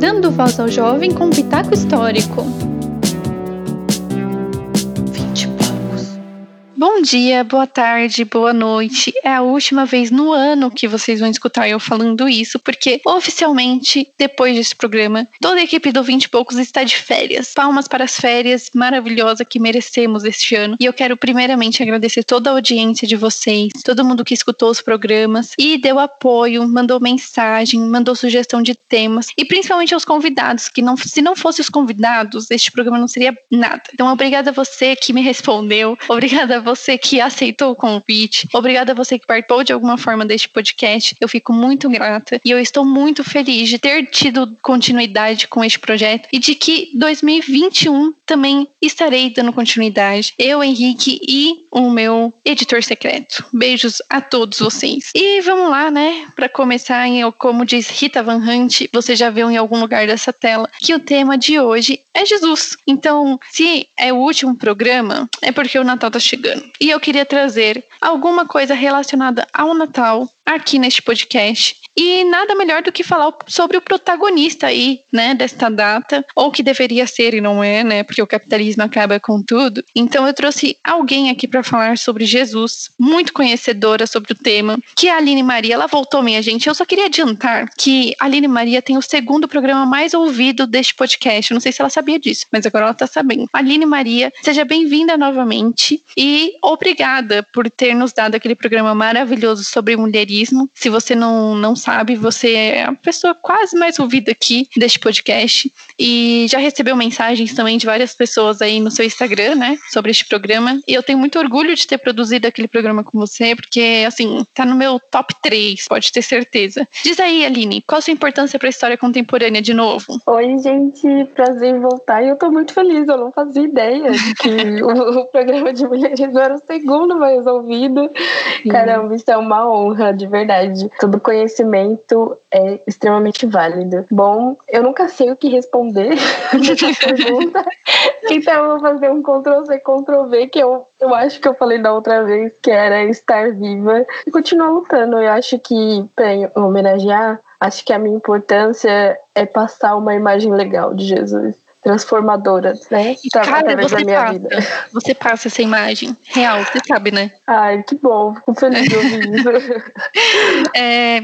Dando voz ao jovem com pitaco histórico. Bom dia, boa tarde, boa noite. É a última vez no ano que vocês vão escutar eu falando isso, porque oficialmente, depois desse programa, toda a equipe do 20 e poucos está de férias. Palmas para as férias maravilhosas que merecemos este ano. E eu quero primeiramente agradecer toda a audiência de vocês, todo mundo que escutou os programas e deu apoio, mandou mensagem, mandou sugestão de temas e principalmente aos convidados, que não, se não fossem os convidados, este programa não seria nada. Então, obrigada a você que me respondeu, obrigada a você que aceitou o convite. Obrigada a você que participou de alguma forma deste podcast. Eu fico muito grata e eu estou muito feliz de ter tido continuidade com este projeto e de que 2021 também estarei dando continuidade. Eu, Henrique e o meu editor secreto. Beijos a todos vocês. E vamos lá, né? Para começar, como diz Rita Van Hunt, você já viu em algum lugar dessa tela que o tema de hoje é Jesus. Então, se é o último programa, é porque o Natal tá chegando. E eu queria trazer alguma coisa relacionada ao Natal aqui neste podcast. E nada melhor do que falar sobre o protagonista aí, né, desta data, ou que deveria ser e não é, né, porque o capitalismo acaba com tudo. Então eu trouxe alguém aqui para falar sobre Jesus, muito conhecedora sobre o tema, que é a Aline Maria. Ela voltou, minha gente. Eu só queria adiantar que a Aline Maria tem o segundo programa mais ouvido deste podcast. Eu não sei se ela sabia disso, mas agora ela tá sabendo. Aline Maria, seja bem-vinda novamente e obrigada por ter nos dado aquele programa maravilhoso sobre mulherismo se você não, não sabe, você é a pessoa quase mais ouvida aqui deste podcast e já recebeu mensagens também de várias pessoas aí no seu Instagram, né, sobre este programa. E eu tenho muito orgulho de ter produzido aquele programa com você, porque, assim, tá no meu top 3, pode ter certeza. Diz aí, Aline, qual a sua importância para a história contemporânea de novo? Oi, gente, prazer em voltar. E eu tô muito feliz, eu não fazia ideia de que o, o, programa de mulheres era o segundo mais ouvido. Caramba, isso é uma honra de verdade. Todo conhecimento é extremamente válido. Bom, eu nunca sei o que responder nessa pergunta, então eu vou fazer um Ctrl-C, Ctrl-V, que eu, eu acho que eu falei da outra vez, que era estar viva e continuar lutando. Eu acho que, para homenagear, acho que a minha importância é passar uma imagem legal de Jesus transformadora, né? Tá, Cara, você passa, vida. você passa essa imagem real, você sabe, né? Ai, que bom, fico feliz de ouvir isso. é,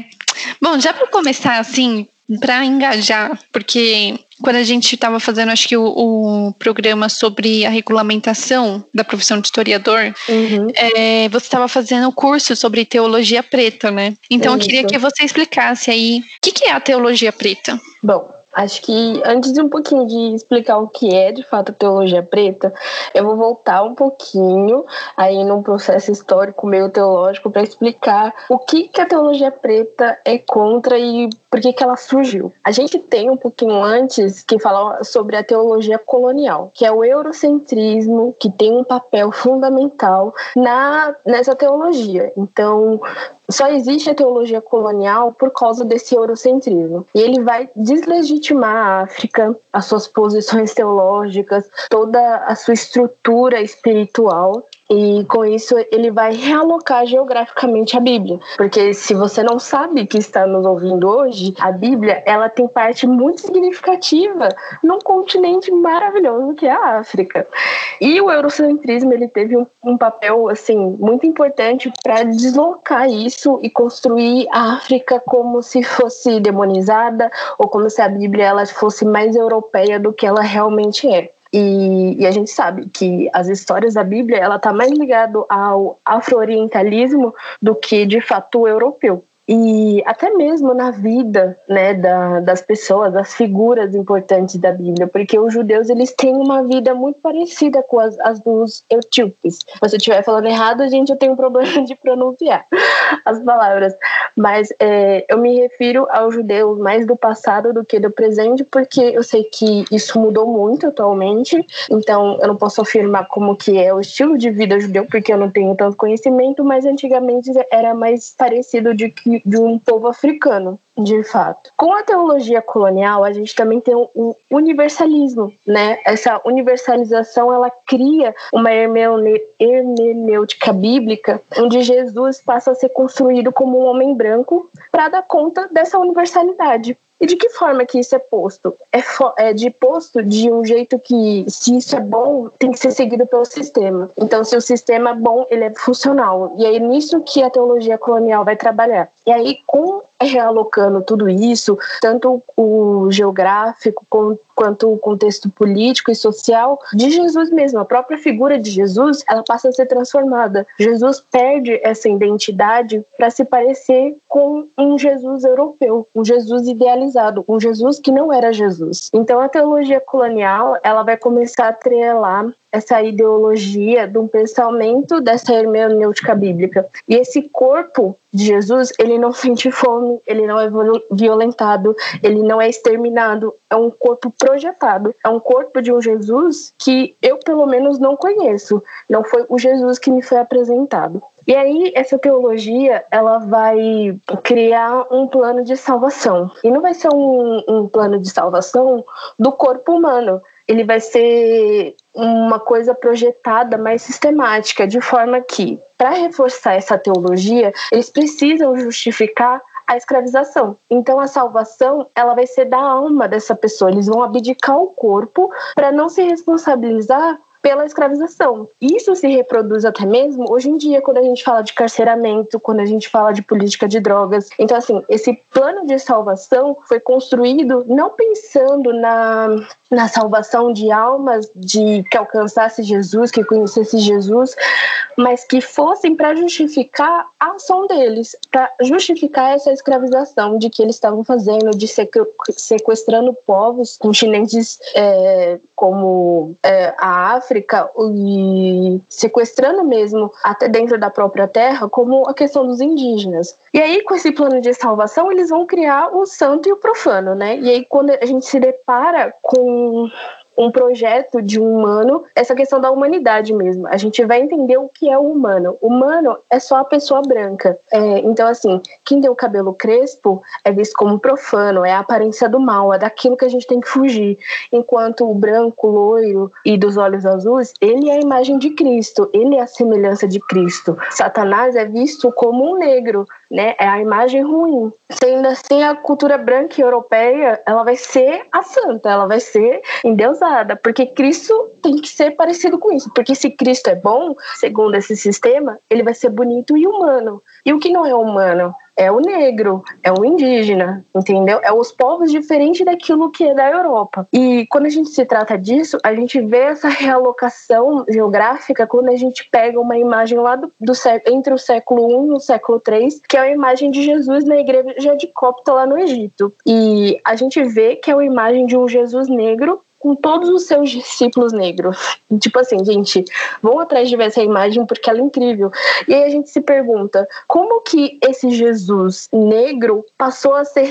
bom, já para começar assim, para engajar, porque quando a gente estava fazendo, acho que o, o, programa sobre a regulamentação da profissão de historiador, uhum. é, você estava fazendo o curso sobre teologia preta, né? Então Isso. eu queria que você explicasse aí o que, que é a teologia preta. Bom, Acho que antes de um pouquinho de explicar o que é de fato teologia preta, eu vou voltar um pouquinho aí num processo histórico meio teológico para explicar o que, que a teologia preta é contra e por que, que ela surgiu. A gente tem um pouquinho antes que fala sobre a teologia colonial, que é o eurocentrismo, que tem um papel fundamental na, nessa teologia. Então, só existe a teologia colonial por causa desse eurocentrismo. E ele vai deslegitimar a África, as suas posições teológicas, toda a sua estrutura espiritual e com isso ele vai realocar geograficamente a Bíblia, porque se você não sabe que está nos ouvindo hoje, a Bíblia ela tem parte muito significativa num continente maravilhoso que é a África. E o eurocentrismo ele teve um, um papel assim muito importante para deslocar isso e construir a África como se fosse demonizada ou como se a Bíblia ela fosse mais europeia do que ela realmente é. E, e, a gente sabe que as histórias da Bíblia ela está mais ligado ao afro-orientalismo do que de fato europeu e até mesmo na vida né, da, das pessoas, das figuras importantes da Bíblia, porque os judeus eles têm uma vida muito parecida com as, as dos etíopes. Se você estiver falando errado, gente, eu tenho um problema de pronunciar as palavras, mas é, eu me refiro aos judeus mais do passado do que do presente, porque eu sei que isso mudou muito atualmente, então eu não posso afirmar como que é o estilo de vida judeu, porque eu não tenho tanto conhecimento, mas antigamente era mais parecido de que de um povo africano, de fato. Com a teologia colonial, a gente também tem um universalismo, né? Essa universalização, ela cria uma hermenêutica bíblica, onde Jesus passa a ser construído como um homem branco para dar conta dessa universalidade. E de que forma que isso é posto? É, é de posto de um jeito que, se isso é bom, tem que ser seguido pelo sistema. Então, se o sistema é bom, ele é funcional. E é nisso que a teologia colonial vai trabalhar. E aí, com realocando tudo isso, tanto o geográfico quanto o contexto político e social de Jesus mesmo. A própria figura de Jesus, ela passa a ser transformada. Jesus perde essa identidade para se parecer com um Jesus europeu, um Jesus idealizado, um Jesus que não era Jesus. Então a teologia colonial, ela vai começar a atrelar essa ideologia de um pensamento dessa hermenêutica bíblica. E esse corpo de Jesus, ele não sente fome, ele não é violentado, ele não é exterminado, é um corpo projetado, é um corpo de um Jesus que eu pelo menos não conheço, não foi o Jesus que me foi apresentado. E aí essa teologia ela vai criar um plano de salvação e não vai ser um, um plano de salvação do corpo humano, ele vai ser uma coisa projetada mais sistemática, de forma que, para reforçar essa teologia, eles precisam justificar a escravização. Então a salvação, ela vai ser da alma dessa pessoa. Eles vão abdicar o corpo para não se responsabilizar pela escravização. Isso se reproduz até mesmo hoje em dia, quando a gente fala de carceramento, quando a gente fala de política de drogas. Então, assim, esse plano de salvação foi construído não pensando na na salvação de almas, de que alcançasse Jesus, que conhecesse Jesus, mas que fossem para justificar a ação deles, para justificar essa escravização de que eles estavam fazendo, de sequestrando povos continentes é, como é, a África e sequestrando mesmo até dentro da própria terra, como a questão dos indígenas. E aí, com esse plano de salvação, eles vão criar o santo e o profano, né? E aí, quando a gente se depara com um projeto de um humano, essa questão da humanidade mesmo. A gente vai entender o que é o humano. Humano é só a pessoa branca. É, então, assim, quem tem o cabelo crespo é visto como profano, é a aparência do mal, é daquilo que a gente tem que fugir. Enquanto o branco, loiro e dos olhos azuis, ele é a imagem de Cristo, ele é a semelhança de Cristo. Satanás é visto como um negro, né? É a imagem ruim. Sendo assim, a cultura branca e europeia, ela vai ser a santa, ela vai ser endeusada, porque Cristo tem que ser parecido com isso. Porque se Cristo é bom, segundo esse sistema, ele vai ser bonito e humano. E o que não é humano? É o negro, é o indígena, entendeu? É os povos diferentes daquilo que é da Europa. E quando a gente se trata disso, a gente vê essa realocação geográfica quando a gente pega uma imagem lá do, do entre o século I e o século III, que é a imagem de Jesus na igreja de Copta lá no Egito. E a gente vê que é uma imagem de um Jesus negro com todos os seus discípulos negros. tipo assim, gente, vão atrás de ver essa imagem porque ela é incrível. E aí a gente se pergunta, como que esse Jesus negro passou a ser,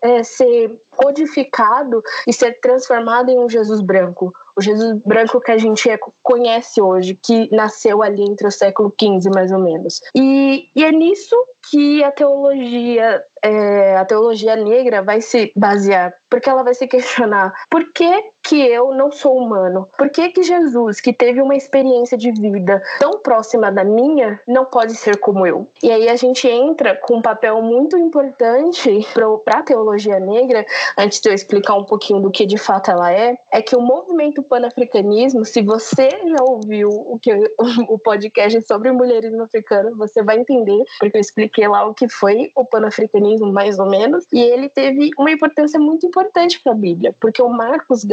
é, ser codificado e ser transformado em um Jesus branco? o Jesus branco que a gente conhece hoje, que nasceu ali entre o século XV, mais ou menos. E, e é nisso que a teologia, é, a teologia negra vai se basear, porque ela vai se questionar por que, que eu não sou humano? Por que, que Jesus, que teve uma experiência de vida tão próxima da minha, não pode ser como eu? E aí a gente entra com um papel muito importante para a teologia negra, antes de eu explicar um pouquinho do que de fato ela é, é que o movimento panafricanismo, se você já ouviu o, que, o podcast sobre mulherismo africano, você vai entender, porque eu expliquei lá o que foi o panafricanismo, mais ou menos, e ele teve uma importância muito importante para a Bíblia, porque o Marcos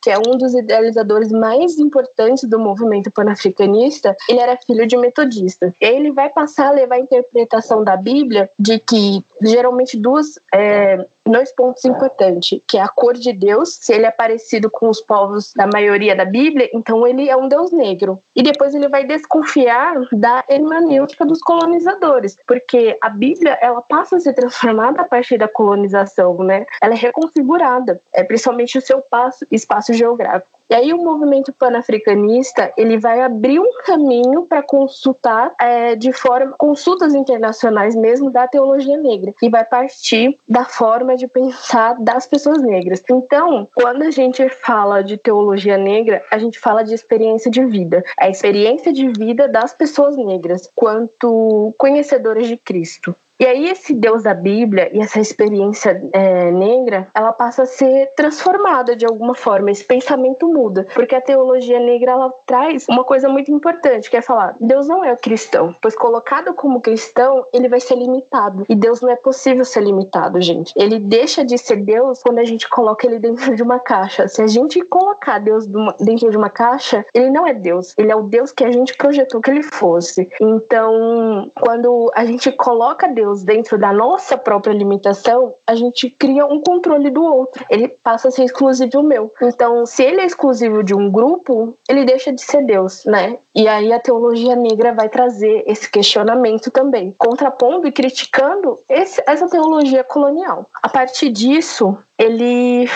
Que é um dos idealizadores mais importantes do movimento panafricanista, ele era filho de metodista. E aí ele vai passar a levar a interpretação da Bíblia de que geralmente duas é, dois pontos importantes, que é a cor de Deus, se ele é parecido com os povos da maioria da Bíblia, então ele é um Deus negro. E depois ele vai desconfiar da hermenêutica dos colonizadores, porque a Bíblia ela passa a ser transformada a partir da colonização, né? Ela é reconfigurada, é principalmente o seu passo, espaço geográfico. E aí o movimento panafricanista ele vai abrir um caminho para consultar é, de forma consultas internacionais mesmo da teologia negra e vai partir da forma de pensar das pessoas negras. Então, quando a gente fala de teologia negra, a gente fala de experiência de vida, a experiência de vida das pessoas negras quanto conhecedoras de Cristo. E aí esse Deus da Bíblia e essa experiência é, negra, ela passa a ser transformada de alguma forma. Esse pensamento muda, porque a teologia negra ela traz uma coisa muito importante, que é falar: Deus não é o cristão, pois colocado como cristão, ele vai ser limitado. E Deus não é possível ser limitado, gente. Ele deixa de ser Deus quando a gente coloca ele dentro de uma caixa. Se a gente colocar Deus dentro de uma caixa, ele não é Deus. Ele é o Deus que a gente projetou que ele fosse. Então, quando a gente coloca Deus dentro da nossa própria limitação, a gente cria um controle do outro. Ele passa a ser exclusivo meu. Então, se ele é exclusivo de um grupo, ele deixa de ser Deus, né? E aí a teologia negra vai trazer esse questionamento também, contrapondo e criticando esse, essa teologia colonial. A partir disso, ele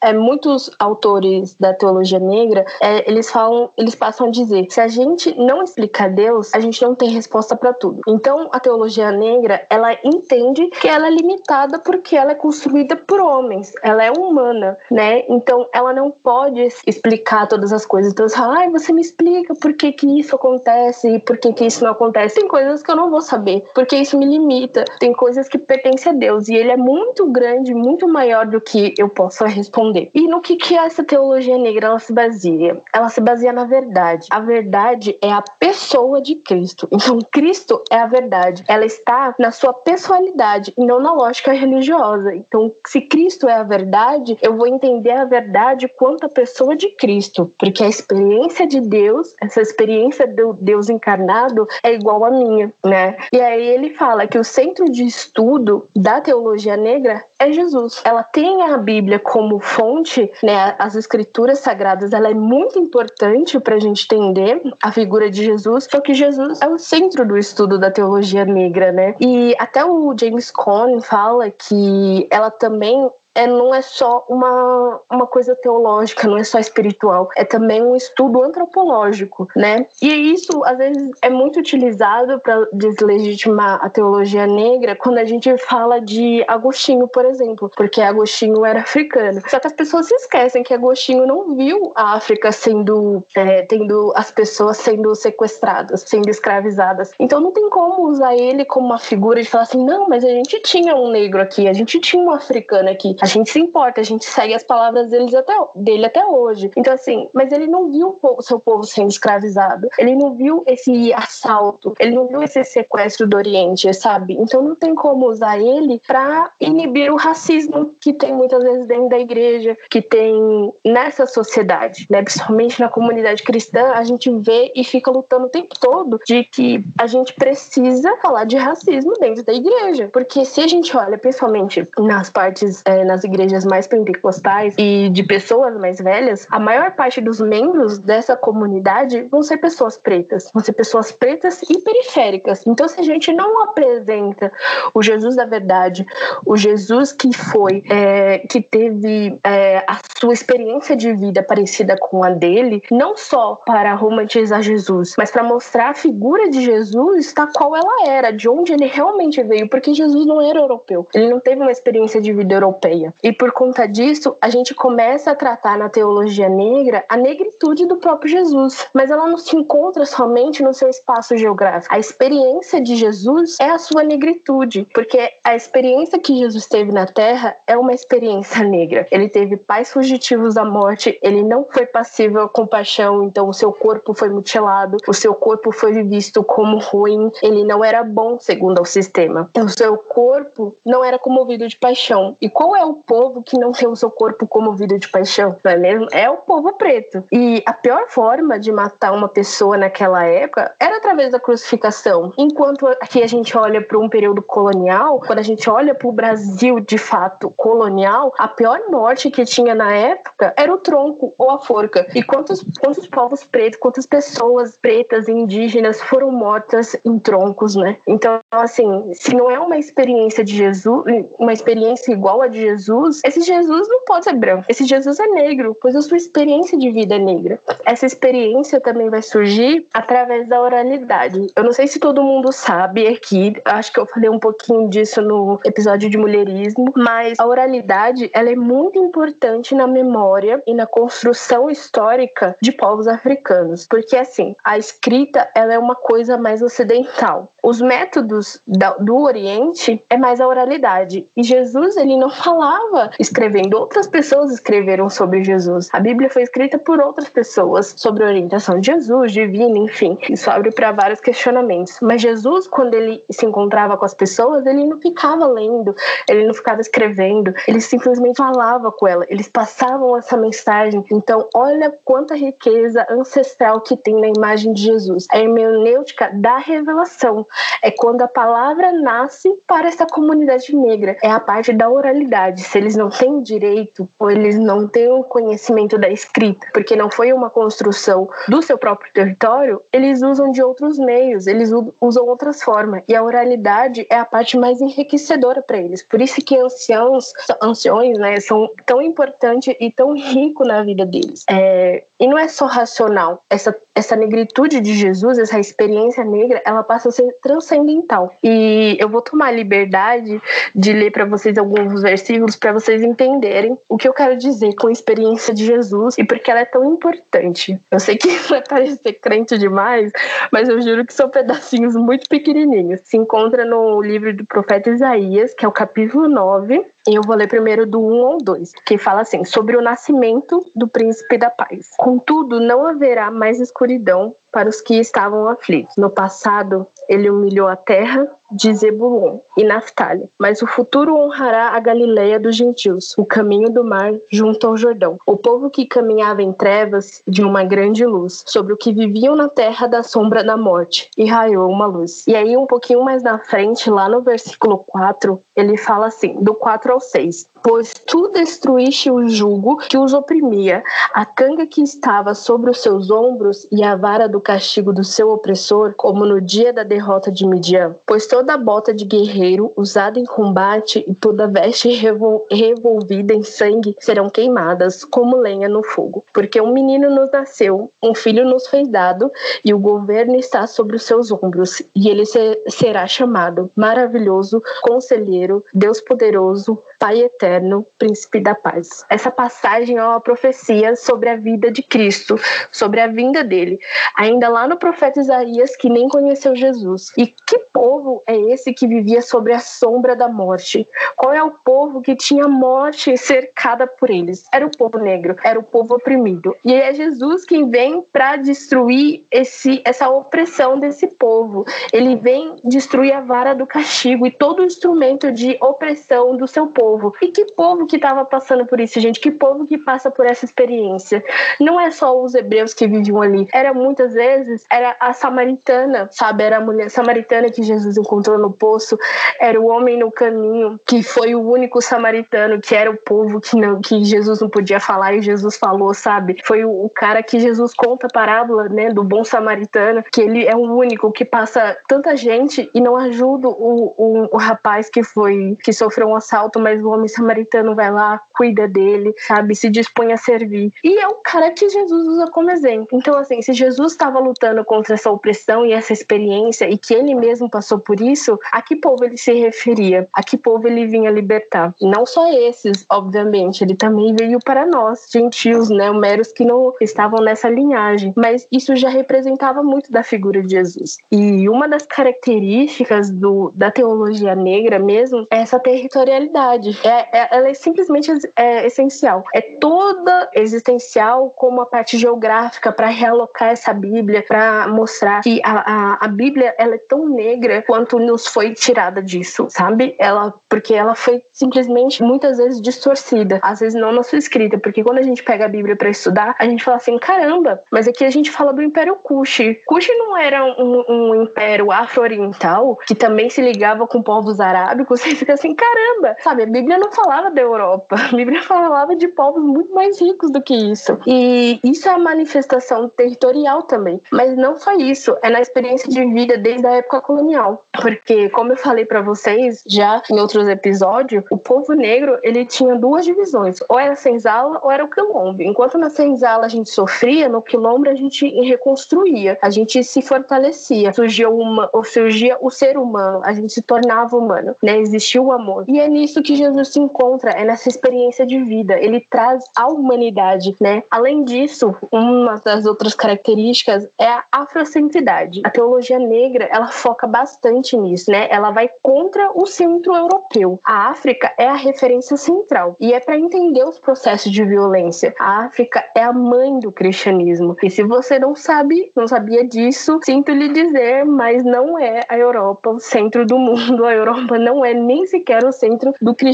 é, muitos autores da teologia negra é, eles falam eles passam a dizer se a gente não explica Deus a gente não tem resposta para tudo. Então a teologia negra ela entende que ela é limitada porque ela é construída por homens. Ela é humana né? Então ela não pode explicar todas as coisas. Então você fala, ai você me explica por que que isso acontece e por que que isso não acontece. Tem coisas que eu não vou saber porque isso me limita. Tem coisas que pertencem a Deus e ele é muito grande muito maior do que eu possa responder. E no que, que essa teologia negra ela se baseia? Ela se baseia na verdade. A verdade é a pessoa de Cristo. Então, Cristo é a verdade. Ela está na sua pessoalidade e não na lógica religiosa. Então, se Cristo é a verdade, eu vou entender a verdade quanto a pessoa de Cristo, porque a experiência de Deus, essa experiência do Deus encarnado é igual à minha, né? E aí ele fala que o centro de estudo da teologia negra é Jesus. Ela tem a Bíblia como fonte, né? As escrituras sagradas, ela é muito importante para a gente entender a figura de Jesus, só que Jesus é o centro do estudo da teologia negra, né? E até o James Cone fala que ela também é, não é só uma, uma coisa teológica, não é só espiritual, é também um estudo antropológico, né? E isso, às vezes, é muito utilizado para deslegitimar a teologia negra quando a gente fala de Agostinho, por exemplo, porque Agostinho era africano. Só que as pessoas se esquecem que Agostinho não viu a África sendo, é, tendo as pessoas sendo sequestradas, sendo escravizadas. Então não tem como usar ele como uma figura de falar assim, não, mas a gente tinha um negro aqui, a gente tinha um africano aqui. A gente se importa, a gente segue as palavras deles até, dele até hoje. Então, assim, mas ele não viu o seu povo sendo escravizado, ele não viu esse assalto, ele não viu esse sequestro do Oriente, sabe? Então não tem como usar ele para inibir o racismo que tem muitas vezes dentro da igreja, que tem nessa sociedade, né? Principalmente na comunidade cristã, a gente vê e fica lutando o tempo todo de que a gente precisa falar de racismo dentro da igreja. Porque se a gente olha, principalmente nas partes, é, igrejas mais pentecostais e de pessoas mais velhas, a maior parte dos membros dessa comunidade vão ser pessoas pretas, vão ser pessoas pretas e periféricas. Então, se a gente não apresenta o Jesus da verdade, o Jesus que foi, é, que teve é, a sua experiência de vida parecida com a dele, não só para romantizar Jesus, mas para mostrar a figura de Jesus tal qual ela era, de onde ele realmente veio, porque Jesus não era europeu, ele não teve uma experiência de vida europeia. E por conta disso, a gente começa a tratar na teologia negra a negritude do próprio Jesus, mas ela não se encontra somente no seu espaço geográfico. A experiência de Jesus é a sua negritude, porque a experiência que Jesus teve na terra é uma experiência negra. Ele teve pais fugitivos da morte, ele não foi passível à compaixão, então o seu corpo foi mutilado, o seu corpo foi visto como ruim, ele não era bom segundo o sistema. O seu corpo não era comovido de paixão. E qual é o povo que não tem o seu corpo comovido de paixão, não é mesmo? É o povo preto. E a pior forma de matar uma pessoa naquela época era através da crucificação. Enquanto aqui a gente olha para um período colonial, quando a gente olha para o Brasil de fato colonial, a pior morte que tinha na época era o tronco ou a forca. E quantos, quantos povos pretos, quantas pessoas pretas indígenas foram mortas em troncos, né? Então, assim, se não é uma experiência de Jesus, uma experiência igual a de Jesus, Jesus, esse Jesus não pode ser branco. Esse Jesus é negro, pois a sua experiência de vida é negra. Essa experiência também vai surgir através da oralidade. Eu não sei se todo mundo sabe aqui, acho que eu falei um pouquinho disso no episódio de mulherismo, mas a oralidade ela é muito importante na memória e na construção histórica de povos africanos, porque assim, a escrita ela é uma coisa mais ocidental os métodos do Oriente é mais a oralidade. E Jesus, ele não falava escrevendo. Outras pessoas escreveram sobre Jesus. A Bíblia foi escrita por outras pessoas sobre a orientação de Jesus, divina, enfim. Isso abre para vários questionamentos. Mas Jesus, quando ele se encontrava com as pessoas, ele não ficava lendo, ele não ficava escrevendo, ele simplesmente falava com ela, eles passavam essa mensagem. Então, olha quanta riqueza ancestral que tem na imagem de Jesus. A hermenêutica da revelação é quando a palavra nasce para essa comunidade negra. É a parte da oralidade. Se eles não têm direito ou eles não têm o conhecimento da escrita, porque não foi uma construção do seu próprio território, eles usam de outros meios, eles usam outras formas. E a oralidade é a parte mais enriquecedora para eles. Por isso que anciãos, anciões, né, são tão importantes e tão ricos na vida deles. É, e não é só racional. Essa, essa negritude de Jesus, essa experiência negra, ela passa a ser transcendental. E eu vou tomar a liberdade de ler para vocês alguns versículos para vocês entenderem o que eu quero dizer com a experiência de Jesus e porque ela é tão importante. Eu sei que vai parecer crente demais, mas eu juro que são pedacinhos muito pequenininhos. Se encontra no livro do profeta Isaías, que é o capítulo 9, eu vou ler primeiro do 1 ao 2, que fala assim: sobre o nascimento do príncipe da paz. Contudo, não haverá mais escuridão para os que estavam aflitos. No passado, ele humilhou a terra de Zebulon e Naftali, mas o futuro honrará a Galileia dos gentios, o caminho do mar junto ao Jordão. O povo que caminhava em trevas de uma grande luz, sobre o que viviam na terra da sombra da morte, e raiou uma luz. E aí um pouquinho mais na frente, lá no versículo 4, ele fala assim, do 4 ao 6: Pois tu destruíste o jugo que os oprimia, a canga que estava sobre os seus ombros e a vara do castigo do seu opressor, como no dia da derrota de Midian. Pois toda bota de guerreiro usada em combate e toda veste revol revolvida em sangue serão queimadas como lenha no fogo. Porque um menino nos nasceu, um filho nos foi dado, e o governo está sobre os seus ombros, e ele ser, será chamado maravilhoso, conselheiro Deus poderoso, Pai eterno, príncipe da paz. Essa passagem é uma profecia sobre a vida de Cristo, sobre a vinda dele. Ainda lá no profeta Isaías, que nem conheceu Jesus. E que povo é esse que vivia sobre a sombra da morte? Qual é o povo que tinha morte cercada por eles? Era o povo negro, era o povo oprimido. E é Jesus quem vem para destruir esse, essa opressão desse povo. Ele vem destruir a vara do castigo e todo o instrumento de opressão do seu povo. E que povo que estava passando por isso, gente? Que povo que passa por essa experiência? Não é só os hebreus que viviam ali. Era muitas vezes era a samaritana, sabe? Era a mulher samaritana que Jesus encontrou no poço. Era o homem no caminho que foi o único samaritano que era o povo que não que Jesus não podia falar e Jesus falou, sabe? Foi o, o cara que Jesus conta a parábola, né, do bom samaritano, que ele é o único que passa tanta gente e não ajuda o, o, o rapaz que foi que sofreu um assalto, mas o homem samaritano vai lá, cuida dele, sabe, se dispõe a servir. E é o cara que Jesus usa como exemplo. Então, assim, se Jesus estava lutando contra essa opressão e essa experiência e que ele mesmo passou por isso, a que povo ele se referia? A que povo ele vinha libertar? Não só esses, obviamente, ele também veio para nós, gentios, né, meros que não estavam nessa linhagem, mas isso já representava muito da figura de Jesus. E uma das características do, da teologia negra mesmo é essa territorialidade. É, é, ela é simplesmente é, essencial. É toda existencial como a parte geográfica para realocar essa Bíblia, para mostrar que a, a, a, Bíblia ela é tão negra quanto nos foi tirada disso, sabe? Ela porque ela foi simplesmente muitas vezes distorcida, às vezes não na sua escrita, porque quando a gente pega a Bíblia para estudar, a gente fala assim, caramba, mas aqui a gente fala do Império Kush. Kush não era um, um império afro-oriental que também se ligava com povos arábicos você fica assim, caramba, sabe? Bíblia não falava da Europa, a Bíblia falava de povos muito mais ricos do que isso. E isso é a manifestação territorial também. Mas não só isso, é na experiência de vida desde a época colonial. Porque, como eu falei para vocês já em outros episódios, o povo negro ele tinha duas divisões: ou era senzala ou era o quilombo. Enquanto na senzala a gente sofria, no quilombo a gente reconstruía, a gente se fortalecia, surgia uma, surgia o ser humano, a gente se tornava humano, né? Existiu o amor. E é nisso que Jesus se, encontra é nessa experiência de vida. Ele traz a humanidade, né? Além disso, uma das outras características é a afrocentridade. A teologia negra, ela foca bastante nisso, né? Ela vai contra o centro europeu. A África é a referência central e é para entender os processos de violência. A África é a mãe do cristianismo. E se você não sabe, não sabia disso, sinto lhe dizer, mas não é a Europa o centro do mundo. A Europa não é nem sequer o centro do cristianismo.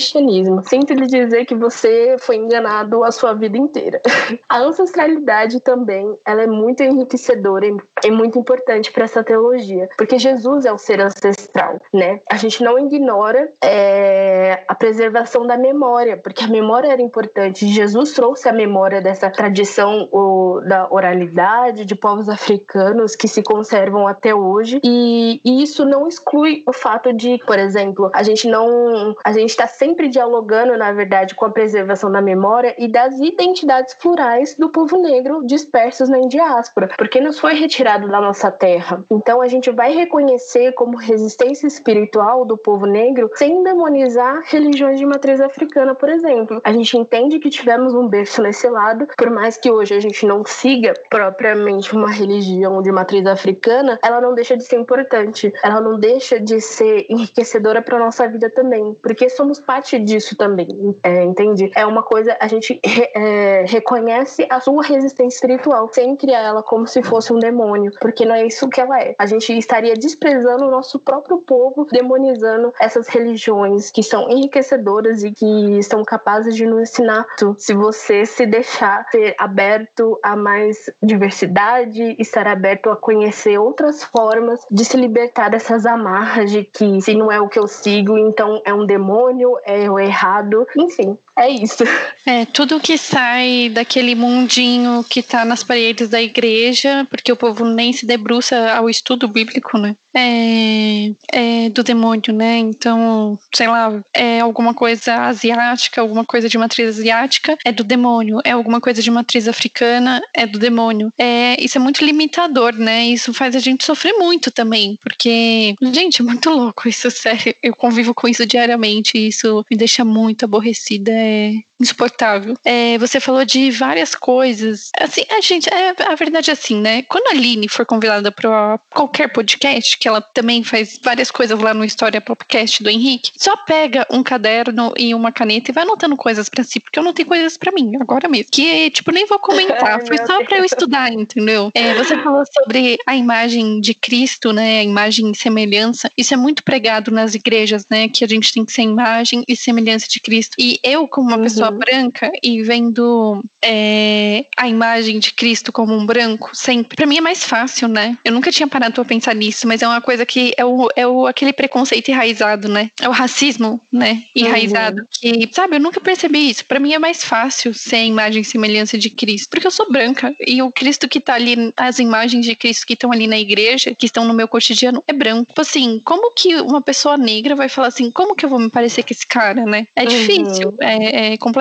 Sinto lhe dizer que você foi enganado a sua vida inteira. A ancestralidade também, ela é muito enriquecedora e muito importante para essa teologia, porque Jesus é o ser ancestral, né? A gente não ignora é, a preservação da memória, porque a memória era importante. Jesus trouxe a memória dessa tradição o, da oralidade de povos africanos que se conservam até hoje, e, e isso não exclui o fato de, por exemplo, a gente não, a gente está sempre dialogando, na verdade, com a preservação da memória e das identidades plurais do povo negro dispersos na diáspora, porque nos foi retirado da nossa terra. Então a gente vai reconhecer como resistência espiritual do povo negro sem demonizar religiões de matriz africana, por exemplo. A gente entende que tivemos um berço nesse lado, por mais que hoje a gente não siga propriamente uma religião de matriz africana, ela não deixa de ser importante, ela não deixa de ser enriquecedora para nossa vida também, porque somos disso também, é, entende? É uma coisa, a gente é, reconhece a sua resistência espiritual sem criar ela como se fosse um demônio, porque não é isso que ela é. A gente estaria desprezando o nosso próprio povo, demonizando essas religiões que são enriquecedoras e que são capazes de nos ensinar se você se deixar ser aberto a mais diversidade, estar aberto a conhecer outras formas de se libertar dessas amarras de que se não é o que eu sigo, então é um demônio, é o errado, enfim. É isso. É, tudo que sai daquele mundinho que tá nas paredes da igreja, porque o povo nem se debruça ao estudo bíblico, né? É, é do demônio, né? Então, sei lá, é alguma coisa asiática, alguma coisa de matriz asiática, é do demônio. É alguma coisa de matriz africana, é do demônio. É, isso é muito limitador, né? Isso faz a gente sofrer muito também, porque, gente, é muito louco isso, sério. Eu convivo com isso diariamente e isso me deixa muito aborrecida. É, insuportável. É, você falou de várias coisas. Assim, a gente, é, a verdade é assim, né? Quando a Aline for convidada para qualquer podcast, que ela também faz várias coisas lá no História Podcast do Henrique, só pega um caderno e uma caneta e vai anotando coisas para si, porque eu não tenho coisas para mim, agora mesmo. Que, tipo, nem vou comentar, foi só para eu estudar, entendeu? É, você falou sobre a imagem de Cristo, né? A imagem e semelhança. Isso é muito pregado nas igrejas, né? Que a gente tem que ser imagem e semelhança de Cristo. E eu, como uma uhum. pessoa branca e vendo é, a imagem de Cristo como um branco sempre, para mim é mais fácil, né? Eu nunca tinha parado pra pensar nisso, mas é uma coisa que é, o, é o, aquele preconceito enraizado, né? É o racismo, né? Enraizado. Uhum. Que, sabe, eu nunca percebi isso. Para mim é mais fácil ser a imagem e semelhança de Cristo, porque eu sou branca e o Cristo que tá ali, as imagens de Cristo que estão ali na igreja, que estão no meu cotidiano, é branco. Tipo assim, como que uma pessoa negra vai falar assim, como que eu vou me parecer com esse cara, né? É uhum. difícil, é, é completamente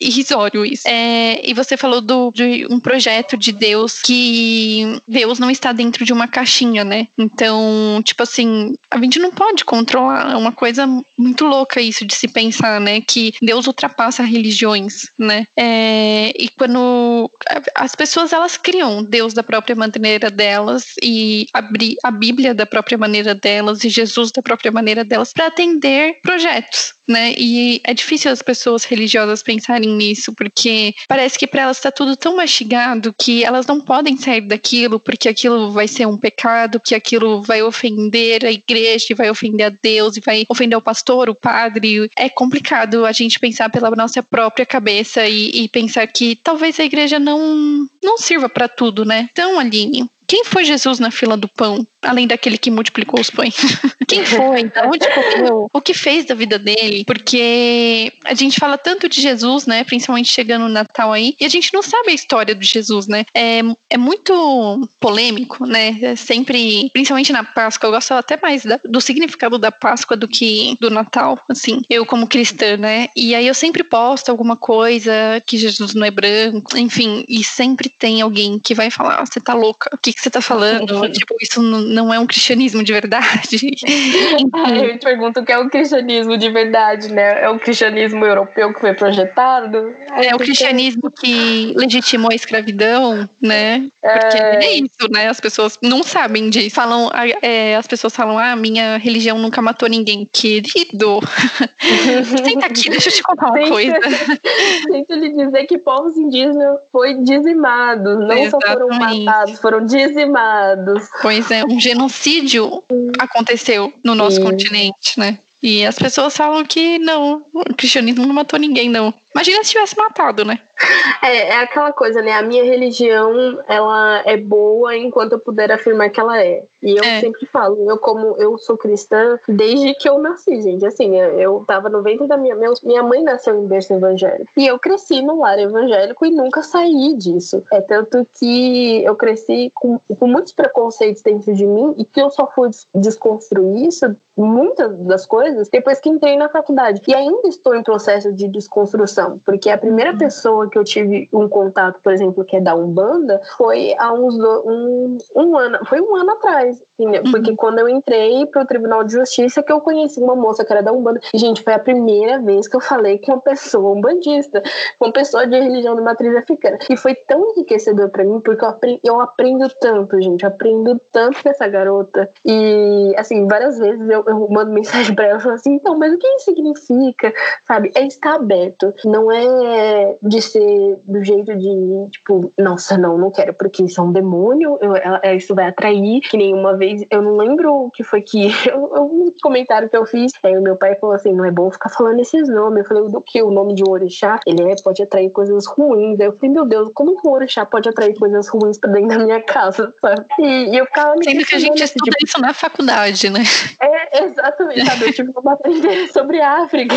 irrisório isso. É, e você falou do, de um projeto de Deus que Deus não está dentro de uma caixinha, né? Então, tipo assim, a gente não pode controlar. É uma coisa muito louca isso de se pensar, né? Que Deus ultrapassa religiões, né? É, e quando as pessoas elas criam Deus da própria maneira delas e abrir a Bíblia da própria maneira delas e Jesus da própria maneira delas para atender projetos né? E é difícil as pessoas religiosas pensarem nisso, porque parece que para elas está tudo tão mastigado que elas não podem sair daquilo, porque aquilo vai ser um pecado, que aquilo vai ofender a igreja, vai ofender a Deus, e vai ofender o pastor, o padre. É complicado a gente pensar pela nossa própria cabeça e, e pensar que talvez a igreja não, não sirva para tudo, né? Então, Aline, quem foi Jesus na fila do pão? além daquele que multiplicou os pães. Quem foi? Onde comeu? O que fez da vida dele? Porque a gente fala tanto de Jesus, né? Principalmente chegando no Natal aí, e a gente não sabe a história de Jesus, né? É, é muito polêmico, né? É sempre, principalmente na Páscoa, eu gosto até mais da, do significado da Páscoa do que do Natal, assim, eu como cristã, né? E aí eu sempre posto alguma coisa que Jesus não é branco, enfim, e sempre tem alguém que vai falar: você tá louca? O que, que, que você tá falando? tipo, isso não é um cristianismo de verdade. Aí eu te pergunto o que é o cristianismo de verdade, né? É o cristianismo europeu que foi projetado? É o cristianismo que legitimou a escravidão, né? Porque é, é isso, né? As pessoas não sabem disso. Falam, é, as pessoas falam, ah, minha religião nunca matou ninguém. Querido, senta aqui, deixa eu te contar uma coisa. Sinto lhe dizer que povos indígenas foi dizimados, não Exatamente. só foram matados, foram dizimados. Pois é, um genocídio aconteceu no nosso Sim. continente, né? E as pessoas falam que não, o cristianismo não matou ninguém, não. Imagina se tivesse matado, né? É, é aquela coisa, né? A minha religião, ela é boa enquanto eu puder afirmar que ela é. E eu é. sempre falo, eu como eu sou cristã desde que eu nasci, gente. Assim, eu tava no ventre da minha minha mãe nasceu em berço evangélico. E eu cresci no lar evangélico e nunca saí disso. É tanto que eu cresci com, com muitos preconceitos dentro de mim e que eu só fui desconstruir isso muitas das coisas depois que entrei na faculdade. E ainda estou em processo de desconstrução, porque a primeira uhum. pessoa que eu tive um contato, por exemplo, que é da Umbanda, foi há uns do, um, um ano, foi um ano atrás. Uhum. Porque quando eu entrei pro Tribunal de Justiça, que eu conheci uma moça que era da Umbanda. E, gente, foi a primeira vez que eu falei com uma pessoa umbandista, com uma pessoa de religião de matriz africana. E foi tão enriquecedor para mim, porque eu aprendo, eu aprendo tanto, gente. Eu aprendo tanto com essa garota. E, assim, várias vezes eu, eu mando mensagem pra ela falando assim: então, mas o que isso significa? Sabe? É estar aberto. Não é de ser do jeito de, tipo, nossa, não, não quero, porque isso é um demônio, eu, isso vai atrair, que nenhuma vez eu não lembro o que foi que. um comentário que eu fiz. Aí o meu pai falou assim: não é bom ficar falando esses nomes. Eu falei, do que? O nome de um orixá, ele é, pode atrair coisas ruins. Aí eu falei, meu Deus, como um orixá pode atrair coisas ruins pra dentro da minha casa, sabe? E, e eu ficava me Sendo que a gente estuda tipo, isso na faculdade, né? É, exatamente, sabe? Eu tive uma matéria sobre a África.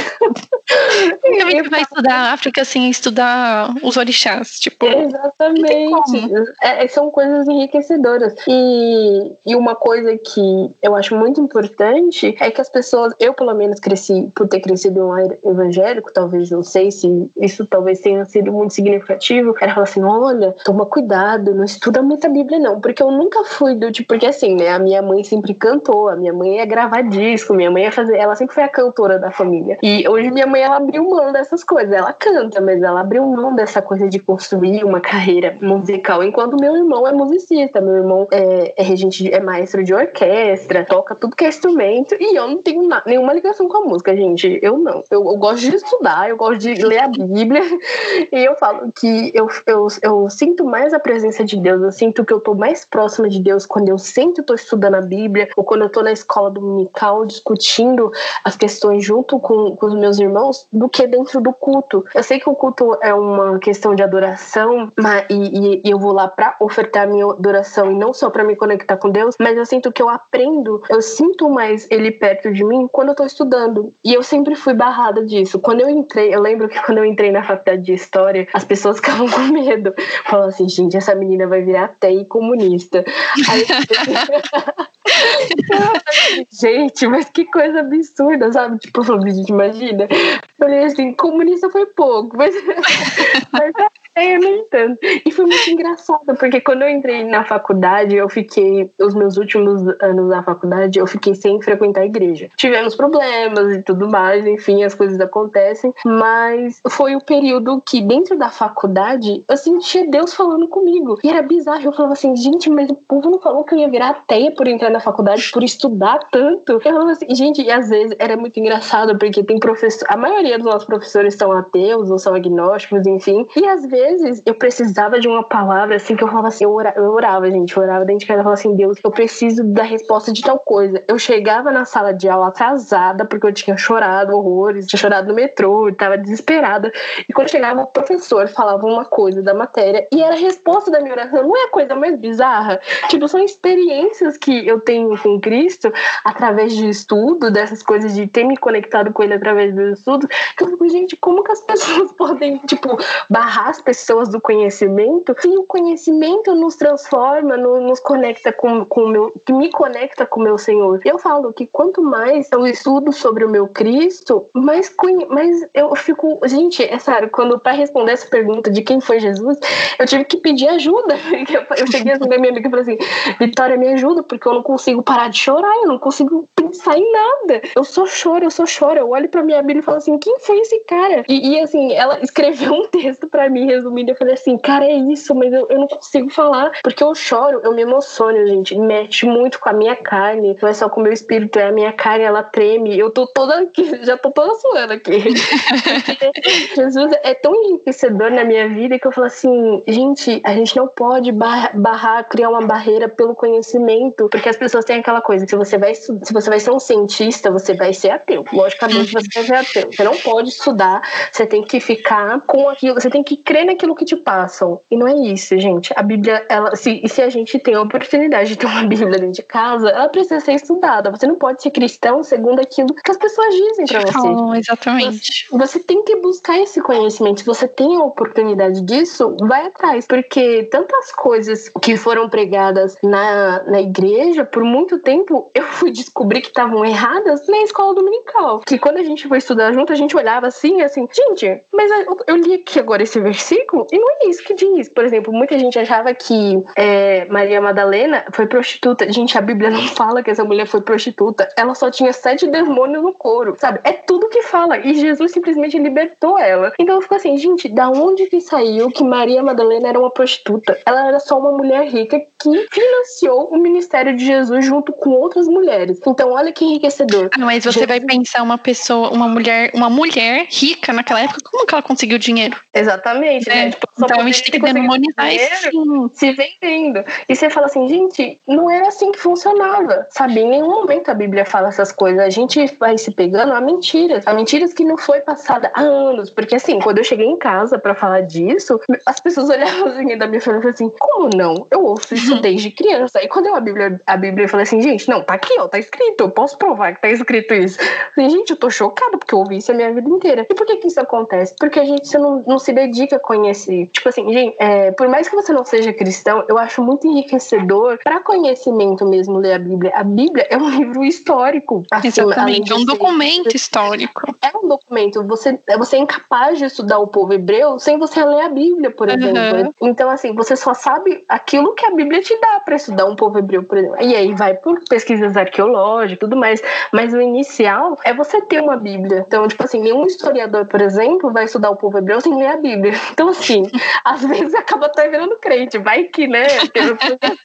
E a gente vai estudar a África sem estudar os orixás, tipo. Exatamente. É, são coisas enriquecedoras. E, e uma coisa que eu acho muito importante é que as pessoas, eu pelo menos cresci por ter crescido em um lar evangélico, talvez não sei se isso talvez tenha sido muito significativo, era falar assim: olha, toma cuidado, não estuda muita Bíblia, não, porque eu nunca fui do tipo, porque assim, né, a minha mãe sempre cantou, a minha mãe ia gravar disco, minha mãe ia fazer, ela sempre foi a cantora da família. E hoje minha mãe ela abriu mão dessas coisas, ela canta, mas ela abriu mão dessa coisa de construir uma carreira musical, enquanto meu irmão é musicista, meu irmão é, é regente, é maestro de orquestra, toca tudo que é instrumento, e eu não tenho nenhuma ligação com a música, gente. Eu não. Eu, eu, gosto de estudar, eu gosto de ler a Bíblia, e eu falo que eu, eu, eu sinto mais a presença de Deus, eu sinto que eu tô mais próxima de Deus quando eu sempre tô estudando a Bíblia, ou quando eu tô na escola dominical discutindo as questões junto com, com os meus irmãos, do que dentro do culto. Eu sei que o culto é uma questão de adoração, mas, e, e, eu vou lá para ofertar minha adoração e não só para me conectar com Deus, mas eu sinto que eu aprendo, eu sinto mais ele perto de mim quando eu tô estudando. E eu sempre fui barrada disso. Quando eu entrei, eu lembro que quando eu entrei na faculdade de História, as pessoas ficavam com medo. Falavam assim, gente, essa menina vai virar até comunista. Aí, gente, mas que coisa absurda, sabe? Tipo, gente, imagina. Eu falei assim, comunista foi pouco, mas, mas é, no entanto. E foi muito engraçado, porque quando eu entrei na faculdade, eu fiquei, os meus últimos anos da faculdade, eu fiquei sem frequentar a igreja. Tivemos problemas e tudo mais, enfim, as coisas acontecem, mas foi o período que, dentro da faculdade, eu sentia Deus falando comigo. E era bizarro, eu falava assim, gente, mas o povo não falou que eu ia virar ateia por entrar na faculdade, por estudar tanto. Eu falava assim, gente, e às vezes era muito engraçado, porque tem professor, a maioria dos nossos professores são ateus ou são agnósticos, enfim, e às vezes vezes eu precisava de uma palavra assim que eu falava assim, eu orava, eu orava gente, eu orava dentro de casa e falava assim, Deus, eu preciso da resposta de tal coisa. Eu chegava na sala de aula atrasada porque eu tinha chorado horrores, tinha chorado no metrô, estava desesperada. E quando chegava o professor falava uma coisa da matéria e era a resposta da minha oração, não é a coisa mais bizarra? Tipo, são experiências que eu tenho com Cristo através de estudo, dessas coisas de ter me conectado com ele através do estudo, que eu fico, gente, como que as pessoas podem, tipo, barrar as pessoas do conhecimento se o conhecimento nos transforma, no, nos conecta com, com o meu, que me conecta com o meu Senhor. Eu falo que quanto mais eu estudo sobre o meu Cristo, mais, mais eu fico, gente, é sério, quando para responder essa pergunta de quem foi Jesus, eu tive que pedir ajuda. Eu cheguei da minha amiga e falei assim, Vitória, me ajuda, porque eu não consigo parar de chorar, eu não consigo pensar em nada. Eu só choro, eu só choro. Eu olho pra minha Bíblia e falo assim, quem foi esse cara? E, e assim, ela escreveu um texto para mim, resumindo, eu falei assim, cara, é isso, mas eu, eu não consigo falar, porque eu choro, eu me emociono, gente, mexe muito com a minha carne, não é só com o meu espírito, é a minha carne, ela treme, eu tô toda aqui, já tô toda suando aqui. Jesus é tão enriquecedor na minha vida que eu falo assim, gente, a gente não pode barrar, criar uma barreira pelo conhecimento, porque as pessoas têm aquela coisa, se você vai se você vai ser um cientista, você vai ser ateu. Logicamente você vai ser ateu. Você não pode estudar, você tem que ficar com aquilo, você tem que crer naquilo que te passam. E não é isso, gente. A Bíblia, ela, se, se a gente tem a oportunidade de ter uma Bíblia dentro de casa, ela precisa ser estudada. Você não pode ser cristão segundo aquilo que as pessoas dizem para você. Oh, exatamente. Você, você tem que buscar esse conhecimento. Se você tem a oportunidade disso, vai atrás. Porque tantas coisas que foram pregadas na, na igreja, por muito tempo, eu fui descobrir que estavam erradas na escola dominical. Que quando a gente foi estudar junto, a gente olhava assim, assim, gente, mas eu, eu li aqui agora esse versículo e não é isso que diz. Por exemplo, muita gente achava que é, Maria Madalena foi prostituta. Gente, a Bíblia não fala que essa mulher foi prostituta. Ela só tinha sete demônios no couro, sabe? É tudo que fala. E Jesus simplesmente libertou ela. Então eu fico assim, gente, da onde que saiu que Maria Madalena era uma prostituta? Ela era só uma mulher rica que financiou o ministério de Jesus junto com outras mulheres. Então, olha que enriquecedor. Ah, mas você Jesus... vai pensar uma pessoa, uma mulher, uma mulher rica naquela época, como que ela conseguiu dinheiro? Exatamente, né? né? Tipo, então a gente tem que demonizar isso. Se vendendo. E você fala assim, gente, não era assim que funcionava. Sabe? Em nenhum momento a Bíblia fala essas coisas. A gente vai se pegando a mentiras. A mentiras que não foi passada há anos. Porque assim, quando eu cheguei em casa para falar disso, as pessoas olhavam assim da minha família e falavam assim, como não? Eu ouço isso desde criança. E quando eu a Bíblia, a Bíblia falei assim, gente, não, tá aqui, ó, tá escrito, eu posso provar que tá escrito isso. Falei, gente, eu tô chocada porque eu ouvi isso a minha vida inteira. E por que que isso acontece? Porque a gente você não, não se dedica a conhecer. Tipo assim, gente, é, por mais que você não seja cristão, eu acho muito enriquecedor para conhecimento mesmo ler a Bíblia. A Bíblia é um livro histórico. Assim, Exatamente, é um documento histórico. É um documento. Você, você é incapaz de estudar o povo hebreu sem você ler a Bíblia, por exemplo. Uhum. Então, assim, você só sabe aquilo que a Bíblia te dá para estudar um povo hebreu, por exemplo. E aí vai por pesquisas arqueológicas e tudo mais. Mas o inicial é você ter uma Bíblia. Então, tipo assim, nenhum historiador, por exemplo, vai estudar o povo hebreu sem ler a Bíblia. Então, assim, às vezes acaba até virando crente. Vai que, né?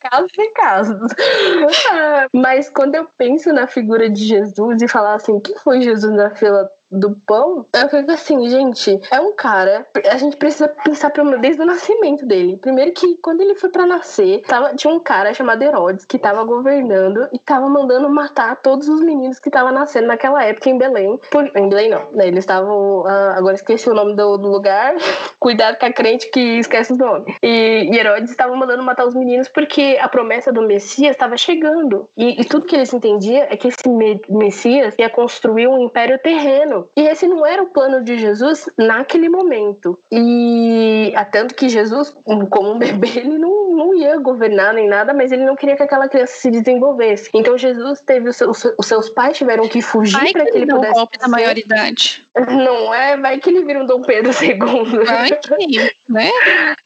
casos e casos. Mas quando eu penso na figura de Jesus e falar assim, que foi Jesus na fila do pão, eu fico assim, gente, é um cara, a gente precisa pensar desde o nascimento dele. Primeiro que quando ele foi para nascer, tava, tinha um cara chamado Herodes que tava governando e tava mandando matar todos os meninos que estavam nascendo naquela época em Belém. Por, em Belém não, né? Eles estavam, ah, agora esqueci o nome do, do, lugar, cuidado com a crente que esquece o nome. E, e Herodes estava mandando matar os meninos porque a promessa do Messias estava chegando. E, e tudo que eles entendiam é que esse Messias ia construir um império terreno e esse não era o plano de Jesus naquele momento. E tanto que Jesus, como um bebê, ele não, não ia governar nem nada, mas ele não queria que aquela criança se desenvolvesse. Então Jesus teve os seus, os seus pais tiveram que fugir para que, que ele pudesse. Um golpe da maioridade. Não é? Vai que ele vira um Dom Pedro II. Vai que, né?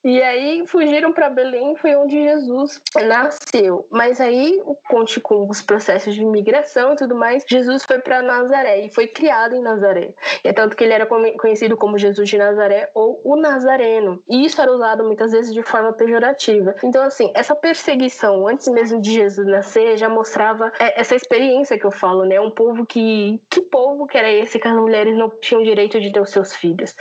E aí fugiram para Belém, foi onde Jesus nasceu. Mas aí, conte com os processos de imigração e tudo mais, Jesus foi para Nazaré e foi criado em Nazaré. E é tanto que ele era conhecido como Jesus de Nazaré ou o Nazareno. E isso era usado muitas vezes de forma pejorativa. Então, assim, essa perseguição antes mesmo de Jesus nascer já mostrava é, essa experiência que eu falo, né? Um povo que. Que povo que era esse que as mulheres não tinham direito de ter os seus filhos?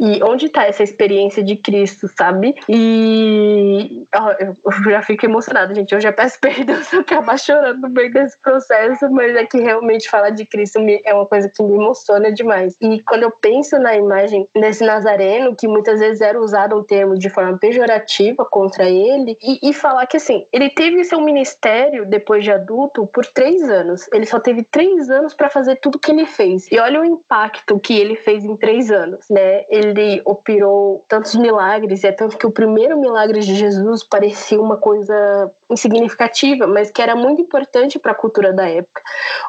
E onde está essa experiência de Cristo, sabe? E. eu já fico emocionada, gente. Eu já peço perdão se eu acabar chorando no meio desse processo, mas é que realmente falar de Cristo é uma coisa que me emociona demais. E quando eu penso na imagem desse Nazareno, que muitas vezes era usado um termo de forma pejorativa contra ele, e, e falar que assim, ele teve seu ministério depois de adulto por três anos. Ele só teve três anos para fazer tudo que ele fez. E olha o impacto que ele fez em três anos, né? Ele operou tantos milagres, é tanto que o primeiro milagre de Jesus parecia uma coisa insignificativa, mas que era muito importante para a cultura da época.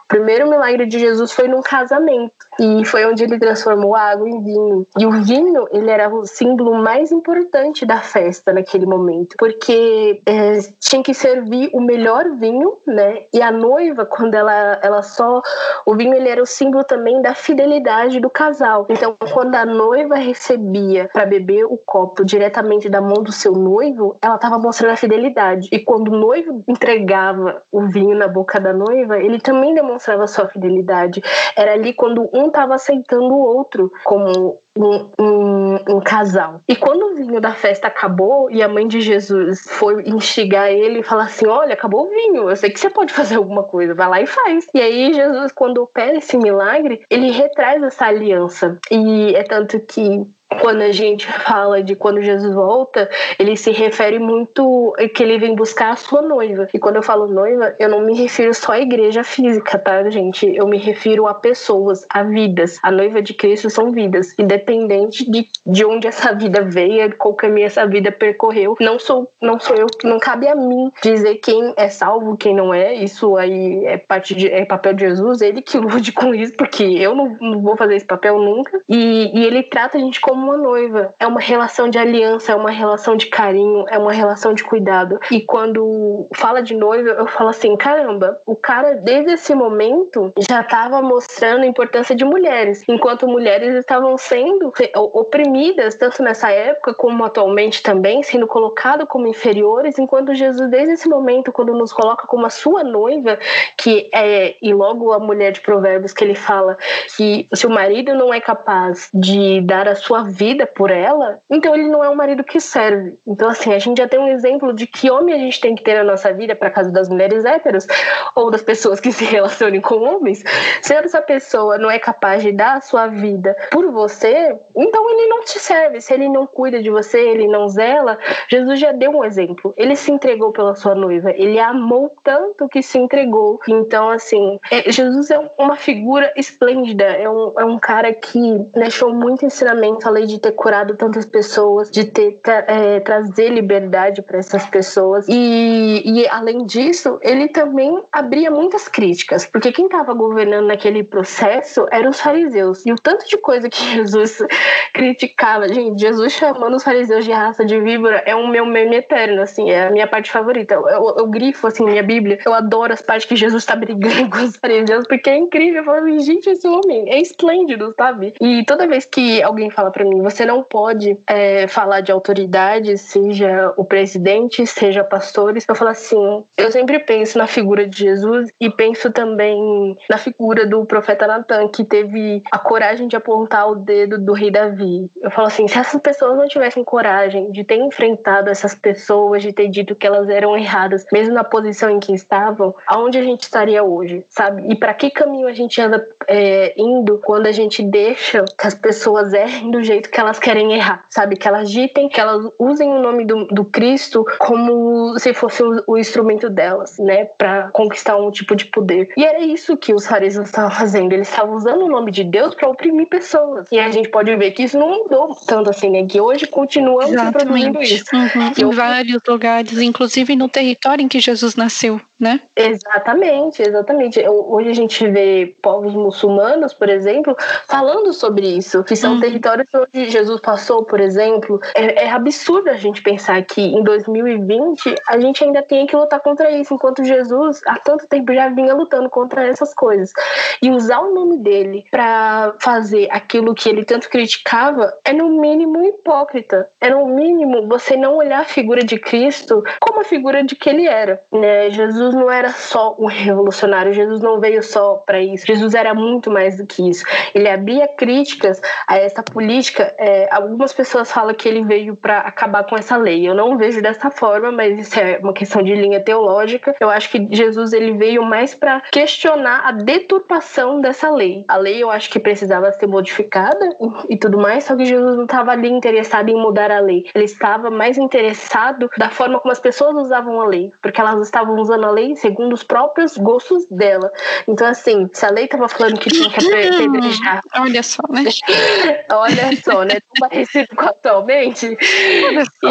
O primeiro milagre de Jesus foi num casamento e foi onde ele transformou a água em vinho. E o vinho, ele era o símbolo mais importante da festa naquele momento, porque é, tinha que servir o melhor vinho, né? E a noiva, quando ela, ela só o vinho, ele era o símbolo também da fidelidade do casal. Então, quando a noiva recebia para beber o copo diretamente da mão do seu noivo, ela estava mostrando a fidelidade. E quando o noivo entregava o vinho na boca da noiva, ele também demonstrava sua fidelidade. Era ali quando um estava aceitando o outro como um, um, um, casal. E quando o vinho da festa acabou e a mãe de Jesus foi instigar ele e falar assim: Olha, acabou o vinho, eu sei que você pode fazer alguma coisa, vai lá e faz. E aí, Jesus, quando opera esse milagre, ele retraz essa aliança. E é tanto que quando a gente fala de quando Jesus volta, ele se refere muito que ele vem buscar a sua noiva. E quando eu falo noiva, eu não me refiro só à igreja física, tá, gente? Eu me refiro a pessoas, a vidas. A noiva de Cristo são vidas, independente de, de onde essa vida veio, qual caminho essa vida percorreu. Não sou, não sou eu, não cabe a mim dizer quem é salvo, quem não é. Isso aí é parte de, é papel de Jesus, ele que lude com isso, porque eu não, não vou fazer esse papel nunca. E, e ele trata a gente como como uma noiva. É uma relação de aliança, é uma relação de carinho, é uma relação de cuidado. E quando fala de noiva, eu falo assim: caramba, o cara desde esse momento já estava mostrando a importância de mulheres, enquanto mulheres estavam sendo oprimidas, tanto nessa época como atualmente também, sendo colocado como inferiores, enquanto Jesus, desde esse momento, quando nos coloca como a sua noiva, que é, e logo a mulher de Provérbios que ele fala que se o marido não é capaz de dar a sua vida por ela, então ele não é um marido que serve. Então, assim, a gente já tem um exemplo de que homem a gente tem que ter na nossa vida, para caso das mulheres héteros, ou das pessoas que se relacionem com homens. Se essa pessoa não é capaz de dar a sua vida por você, então ele não te serve. Se ele não cuida de você, ele não zela, Jesus já deu um exemplo. Ele se entregou pela sua noiva, ele amou tanto que se entregou. Então, assim, é, Jesus é uma figura esplêndida, é um, é um cara que deixou muito ensinamento falei de ter curado tantas pessoas, de ter é, trazer liberdade para essas pessoas. E, e além disso, ele também abria muitas críticas, porque quem estava governando naquele processo eram os fariseus. E o tanto de coisa que Jesus criticava, gente, Jesus chamando os fariseus de raça de víbora é um meu meme eterno, assim, é a minha parte favorita. Eu, eu, eu grifo assim minha Bíblia, eu adoro as partes que Jesus está brigando com os fariseus, porque é incrível. Eu falo assim, gente, esse homem é esplêndido, sabe? E toda vez que alguém fala para você não pode é, falar de autoridade, seja o presidente, seja pastores. Eu falo assim, eu sempre penso na figura de Jesus e penso também na figura do profeta Natan, que teve a coragem de apontar o dedo do rei Davi. Eu falo assim, se essas pessoas não tivessem coragem de ter enfrentado essas pessoas, de ter dito que elas eram erradas, mesmo na posição em que estavam, aonde a gente estaria hoje, sabe? E para que caminho a gente anda é, indo quando a gente deixa que as pessoas errem do jeito que elas querem errar, sabe? Que elas ditem, que elas usem o nome do, do Cristo como se fosse o, o instrumento delas, né? Para conquistar um tipo de poder. E era isso que os fariseus estavam fazendo. Eles estavam usando o nome de Deus para oprimir pessoas. E a gente pode ver que isso não mudou tanto assim, né? Que hoje continuamos produzindo isso. Uhum. Em vários lugares, inclusive no território em que Jesus nasceu né? Exatamente, exatamente. Hoje a gente vê povos muçulmanos, por exemplo, falando sobre isso, que são uhum. territórios onde Jesus passou, por exemplo. É, é, absurdo a gente pensar que em 2020 a gente ainda tem que lutar contra isso, enquanto Jesus há tanto tempo já vinha lutando contra essas coisas. E usar o nome dele para fazer aquilo que ele tanto criticava é no mínimo hipócrita. É no mínimo você não olhar a figura de Cristo como a figura de que ele era, né? Jesus Jesus não era só um revolucionário, Jesus não veio só para isso. Jesus era muito mais do que isso. Ele abria críticas a essa política. É, algumas pessoas falam que ele veio para acabar com essa lei. Eu não vejo dessa forma, mas isso é uma questão de linha teológica. Eu acho que Jesus ele veio mais para questionar a deturpação dessa lei. A lei eu acho que precisava ser modificada e tudo mais, só que Jesus não estava ali interessado em mudar a lei. Ele estava mais interessado da forma como as pessoas usavam a lei, porque elas estavam usando a lei segundo os próprios gostos dela. Então, assim, se a lei estava falando que tinha que apedrejar. Olha só, né? Olha só, né? Tão parecido com atualmente.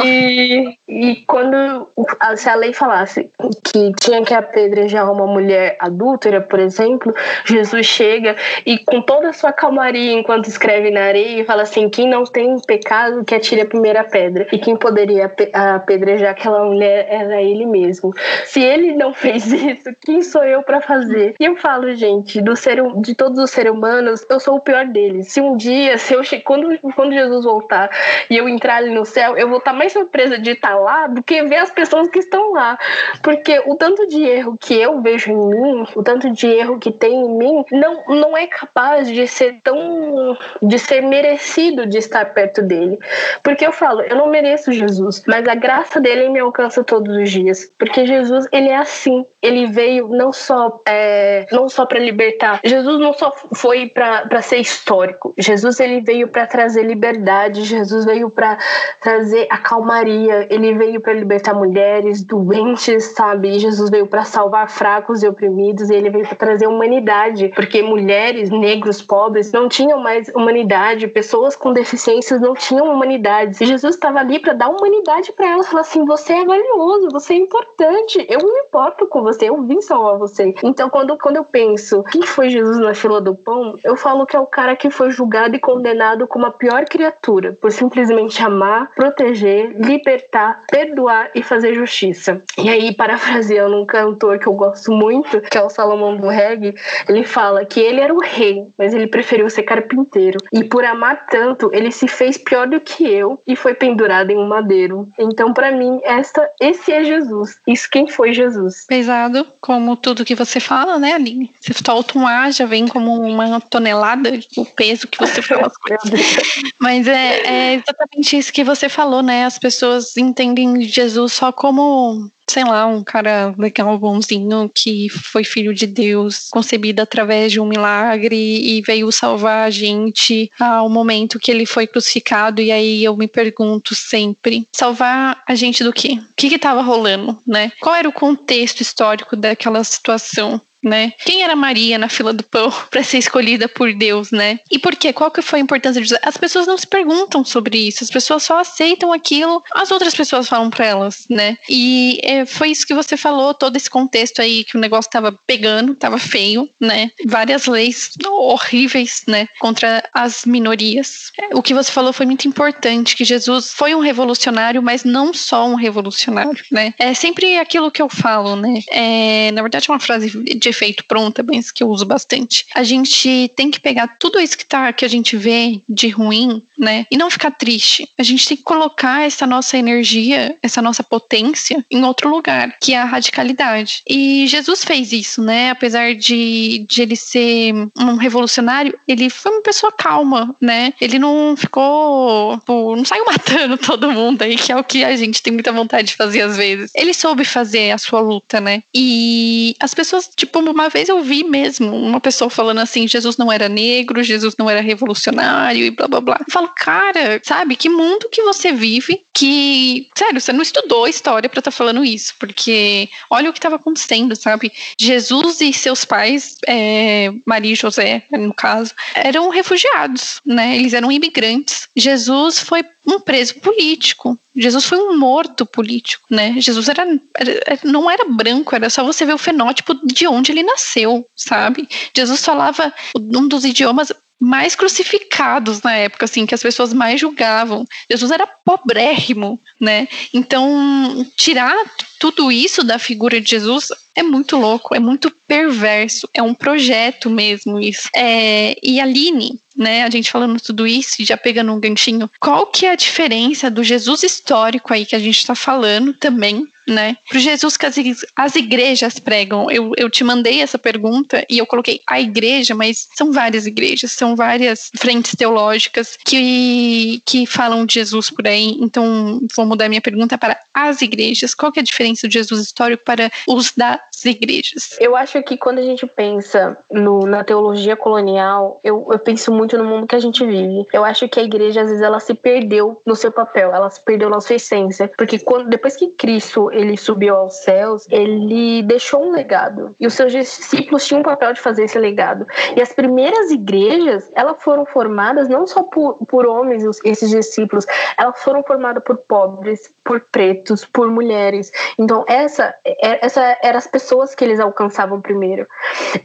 E, e quando se a lei falasse que tinha que apedrejar uma mulher adúltera, por exemplo, Jesus chega e com toda a sua calmaria enquanto escreve na areia fala assim: quem não tem pecado que atire a primeira pedra. E quem poderia apedrejar aquela mulher era ele mesmo. Se ele não fez isso, quem sou eu para fazer? E eu falo, gente, do ser, de todos os seres humanos, eu sou o pior deles. Se um dia, se eu quando, quando Jesus voltar e eu entrar ali no céu, eu vou estar mais surpresa de estar lá do que ver as pessoas que estão lá. Porque o tanto de erro que eu vejo em mim, o tanto de erro que tem em mim, não, não é capaz de ser tão. de ser merecido de estar perto dele. Porque eu falo, eu não mereço Jesus, mas a graça dele me alcança todos os dias. Porque Jesus, ele é assim. Ele veio não só, é, não só para libertar. Jesus não só foi para ser histórico. Jesus, ele veio para trazer liberdade. Jesus veio para trazer a calmaria. Ele veio para libertar mulheres doentes, sabe? Jesus veio para salvar fracos e oprimidos. E ele veio para trazer humanidade. Porque mulheres, negros, pobres não tinham mais humanidade. Pessoas com deficiências não tinham humanidade. E Jesus estava ali para dar humanidade para elas. Falar assim: você é valioso, você é importante. Eu não me importo com você, eu vim salvar você. Então, quando, quando eu penso quem foi Jesus na fila do pão, eu falo que é o cara que foi julgado e condenado como a pior criatura por simplesmente amar, proteger, libertar, perdoar e fazer justiça. E aí, parafraseando um cantor que eu gosto muito, que é o Salomão do Reggae, ele fala que ele era o rei, mas ele preferiu ser carpinteiro. E por amar tanto, ele se fez pior do que eu e foi pendurado em um madeiro. Então, para mim, esta, esse é Jesus. Isso quem foi Jesus. Pesado, como tudo que você fala, né, Aline? Você solta um ar, já vem como uma tonelada o peso que você fala. Mas é, é exatamente isso que você falou, né? As pessoas entendem Jesus só como sei lá, um cara legal, bonzinho, que foi filho de Deus, concebido através de um milagre e veio salvar a gente ao momento que ele foi crucificado. E aí eu me pergunto sempre: salvar a gente do quê? O que estava rolando, né? Qual era o contexto histórico daquela situação? Né? Quem era Maria na fila do pão para ser escolhida por Deus, né? E por quê? Qual que foi a importância de As pessoas não se perguntam sobre isso, as pessoas só aceitam aquilo, as outras pessoas falam para elas, né? E é, foi isso que você falou, todo esse contexto aí que o negócio tava pegando, tava feio, né? Várias leis horríveis, né, contra as minorias. O que você falou foi muito importante, que Jesus foi um revolucionário, mas não só um revolucionário, né? É sempre aquilo que eu falo, né? É, na verdade é uma frase de de efeito pronta, mas que eu uso bastante. A gente tem que pegar tudo isso que tá que a gente vê de ruim, né, e não ficar triste. A gente tem que colocar essa nossa energia, essa nossa potência em outro lugar, que é a radicalidade. E Jesus fez isso, né? Apesar de, de ele ser um revolucionário, ele foi uma pessoa calma, né? Ele não ficou, não saiu matando todo mundo aí, que é o que a gente tem muita vontade de fazer às vezes. Ele soube fazer a sua luta, né? E as pessoas, tipo, Tipo, uma vez eu vi mesmo uma pessoa falando assim: Jesus não era negro, Jesus não era revolucionário e blá blá blá. Eu falo, cara, sabe, que mundo que você vive que, sério, você não estudou história para estar tá falando isso, porque olha o que estava acontecendo, sabe? Jesus e seus pais, é, Maria e José, no caso, eram refugiados, né? Eles eram imigrantes. Jesus foi um preso político. Jesus foi um morto político, né? Jesus era, era, não era branco, era só você ver o fenótipo de onde ele nasceu, sabe? Jesus falava um dos idiomas mais crucificados na época, assim, que as pessoas mais julgavam. Jesus era pobrérrimo, né? Então, tirar tudo isso da figura de Jesus é muito louco, é muito perverso, é um projeto mesmo isso. É, e Aline, né, a gente falando tudo isso, já pegando um ganchinho, qual que é a diferença do Jesus histórico aí que a gente está falando também né? Pro Jesus que as, as igrejas pregam. Eu, eu te mandei essa pergunta e eu coloquei a igreja, mas são várias igrejas, são várias frentes teológicas que, que falam de Jesus por aí. Então, vou mudar minha pergunta para as igrejas. Qual que é a diferença de Jesus histórico para os das igrejas? Eu acho que quando a gente pensa no, na teologia colonial, eu, eu penso muito no mundo que a gente vive. Eu acho que a igreja, às vezes, ela se perdeu no seu papel, ela se perdeu na sua essência. Porque quando, depois que Cristo ele subiu aos céus, ele deixou um legado. E os seus discípulos tinham um papel de fazer esse legado. E as primeiras igrejas, elas foram formadas não só por, por homens, esses discípulos, elas foram formadas por pobres, por pretos, por mulheres. Então, essa, é, essa eram as pessoas que eles alcançavam primeiro.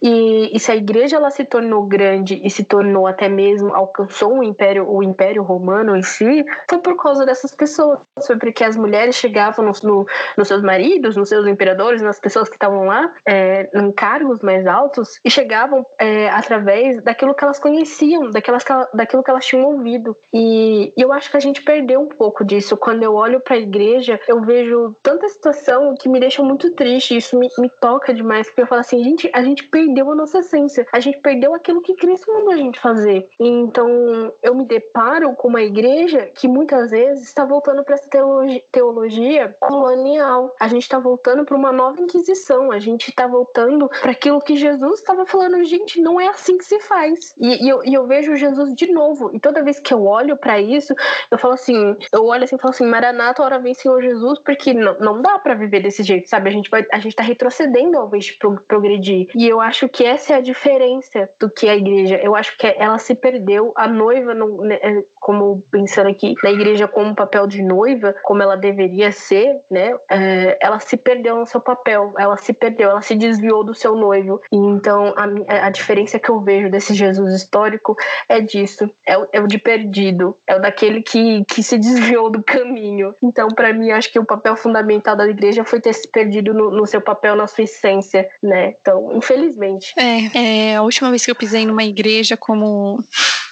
E, e se a igreja ela se tornou grande e se tornou até mesmo, alcançou o império, o império romano em si, foi por causa dessas pessoas. Foi porque as mulheres chegavam no, no, nos seus maridos, nos seus imperadores, nas pessoas que estavam lá, é, em cargos mais altos, e chegavam é, através daquilo que elas conheciam, daquelas, daquilo que elas tinham ouvido. E, e eu acho que a gente perdeu um pouco disso. Quando eu olho para a igreja, eu vejo tanta situação que me deixa muito triste. Isso me, me toca demais, porque eu falo assim, gente, a gente perdeu a nossa essência, a gente perdeu aquilo que Cristo mandou a gente fazer. Então, eu me deparo com uma igreja que muitas vezes está voltando para essa teologia, teologia colonial. A gente está voltando para uma nova inquisição, a gente está voltando para aquilo que Jesus estava falando, gente, não é assim que se faz. E, e, eu, e eu vejo Jesus de novo, e toda vez que eu olho para isso, eu falo assim, eu olho assim e falo assim, Maranata, hora vem Senhor Jesus, porque não, não dá para viver desse jeito, sabe? A gente vai, a gente tá retrocedendo ao invés de progredir. E eu acho que essa é a diferença do que a igreja. Eu acho que ela se perdeu, a noiva, não, né, é, como pensando aqui na igreja como papel de noiva, como ela deveria ser, né? É, ela se perdeu no seu papel, ela se perdeu, ela se desviou do seu noivo. Então a, a diferença que eu vejo desse Jesus histórico é disso, é o, é o de perdido, é o daquele que, que se desviou do caminho. Então, para mim, acho que o papel fundamental da igreja foi ter se perdido no, no seu papel, na sua essência, né? Então, infelizmente. É, é, a última vez que eu pisei numa igreja como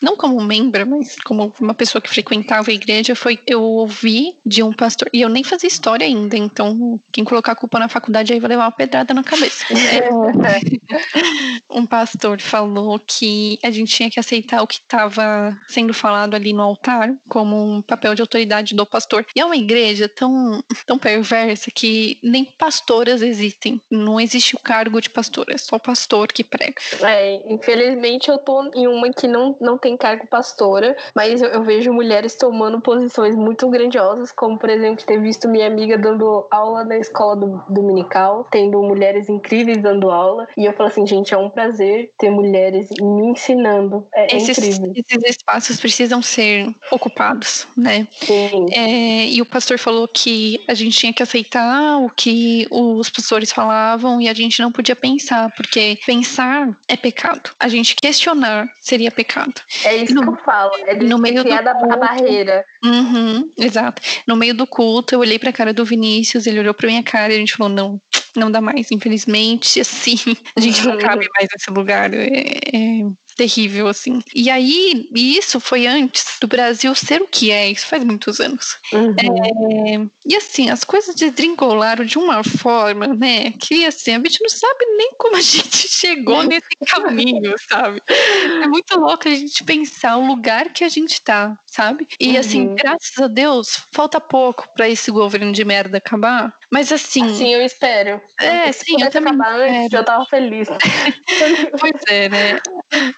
não como membro, mas como uma pessoa que frequentava a igreja, foi eu ouvi de um pastor, e eu nem fazia história ainda, então quem colocar a culpa na faculdade aí vai levar uma pedrada na cabeça. um pastor falou que a gente tinha que aceitar o que estava sendo falado ali no altar como um papel de autoridade do pastor. E é uma igreja tão, tão perversa que nem pastoras existem. Não existe o cargo de pastor, é só o pastor que prega. É, infelizmente eu tô em uma que não, não tem cargo pastora, mas eu, eu vejo mulheres tomando posições muito grandiosas, como por exemplo ter visto minha amiga dando aula na escola do, dominical, tendo mulheres incríveis dando aula, e eu falo assim, gente, é um prazer ter mulheres me ensinando. É esses, incrível. Esses espaços precisam ser ocupados, né? Sim. É, e o pastor falou que a gente tinha que aceitar o que os pastores falavam e a gente não podia pensar, porque pensar é pecado. A gente questionar seria pecado. É isso no, que eu falo. É no meio do culto, a barreira. Uhum, exato. No meio do culto, eu olhei pra cara do Vinícius, ele olhou pra minha cara e a gente falou: não, não dá mais, infelizmente, assim, a gente não cabe mais nesse lugar. É, é, terrível, assim. E aí, isso foi antes do Brasil ser o que é, isso faz muitos anos. Uhum. É, e assim, as coisas desdringolaram de uma forma, né, que assim, a gente não sabe nem como a gente chegou nesse caminho, sabe? É muito louco a gente pensar o lugar que a gente tá, sabe? E assim, uhum. graças a Deus, falta pouco para esse governo de merda acabar. Mas assim. Assim, eu espero. É, Se sim, eu também. Acabar antes, eu tava feliz. pois é, né?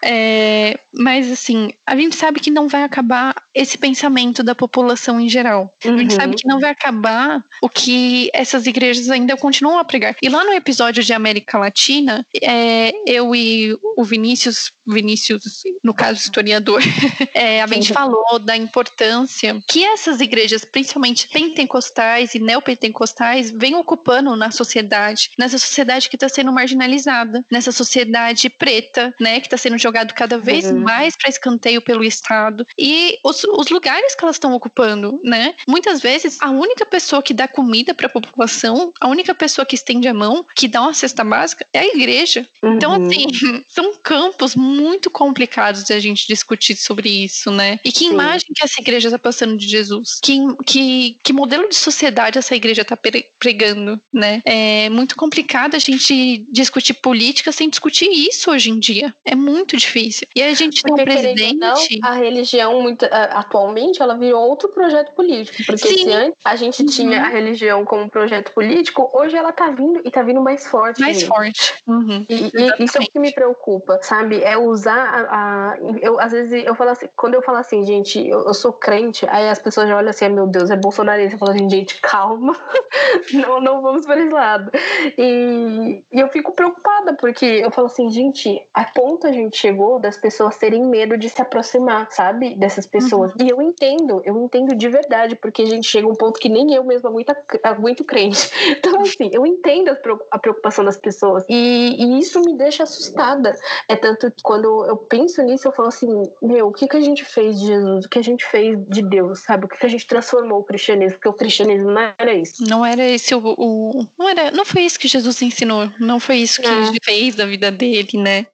É, mas assim, a gente sabe que não vai acabar esse pensamento da população em geral. Uhum. A gente sabe que não vai acabar o que essas igrejas ainda continuam a pregar. E lá no episódio de América Latina, é, eu e o Vinícius, Vinícius, no caso historiador, é, a gente falou da importância que essas igrejas, principalmente pentecostais e neopentecostais, vêm ocupando na sociedade, nessa sociedade que está sendo marginalizada, nessa sociedade preta, né, que está sendo jogado cada vez uhum. mais para escanteio pelo Estado e os, os lugares que elas estão ocupando, né? Muitas vezes a única pessoa que dá comida para a população, a única pessoa que estende a mão, que dá uma cesta básica, é a igreja. Então, uhum. Então, assim, são campos muito complicados de a gente discutir sobre isso, né? E que Sim. Imagem que essa igreja está passando de Jesus? Que, que, que modelo de sociedade essa igreja está pregando, né? É muito complicado a gente discutir política sem discutir isso hoje em dia. É muito difícil. E a gente porque, tem um presidente. Não, a religião, muito, atualmente, ela virou outro projeto político. Porque Sim. se antes a gente uhum. tinha a religião como projeto político, hoje ela tá vindo e tá vindo mais forte. Mais mesmo. forte. Uhum. E, e, isso é o que me preocupa, sabe? É usar a. a eu, às vezes eu falo assim, quando eu falo assim, gente, eu, eu sou crente, aí as pessoas já olham assim, meu Deus, é bolsonarista. Eu falo assim, gente, calma, não, não vamos para esse lado. E, e eu fico preocupada, porque eu falo assim, gente, a ponto a gente chegou das pessoas terem medo de se aproximar, sabe? Dessas pessoas. Uhum. E eu entendo, eu entendo de verdade, porque a gente chega a um ponto que nem eu mesma aguento, aguento crente. Então, assim, eu entendo a preocupação das pessoas. E, e isso me deixa assustada. É tanto que quando eu penso nisso, eu falo assim, meu, o que, que a gente fez de Jesus? O que a gente fez de Deus, sabe? O que, a gente transformou o cristianismo? Porque o cristianismo não era isso. Não era esse o. o não, era, não foi isso que Jesus ensinou. Não foi isso que é. ele fez da vida dele, né?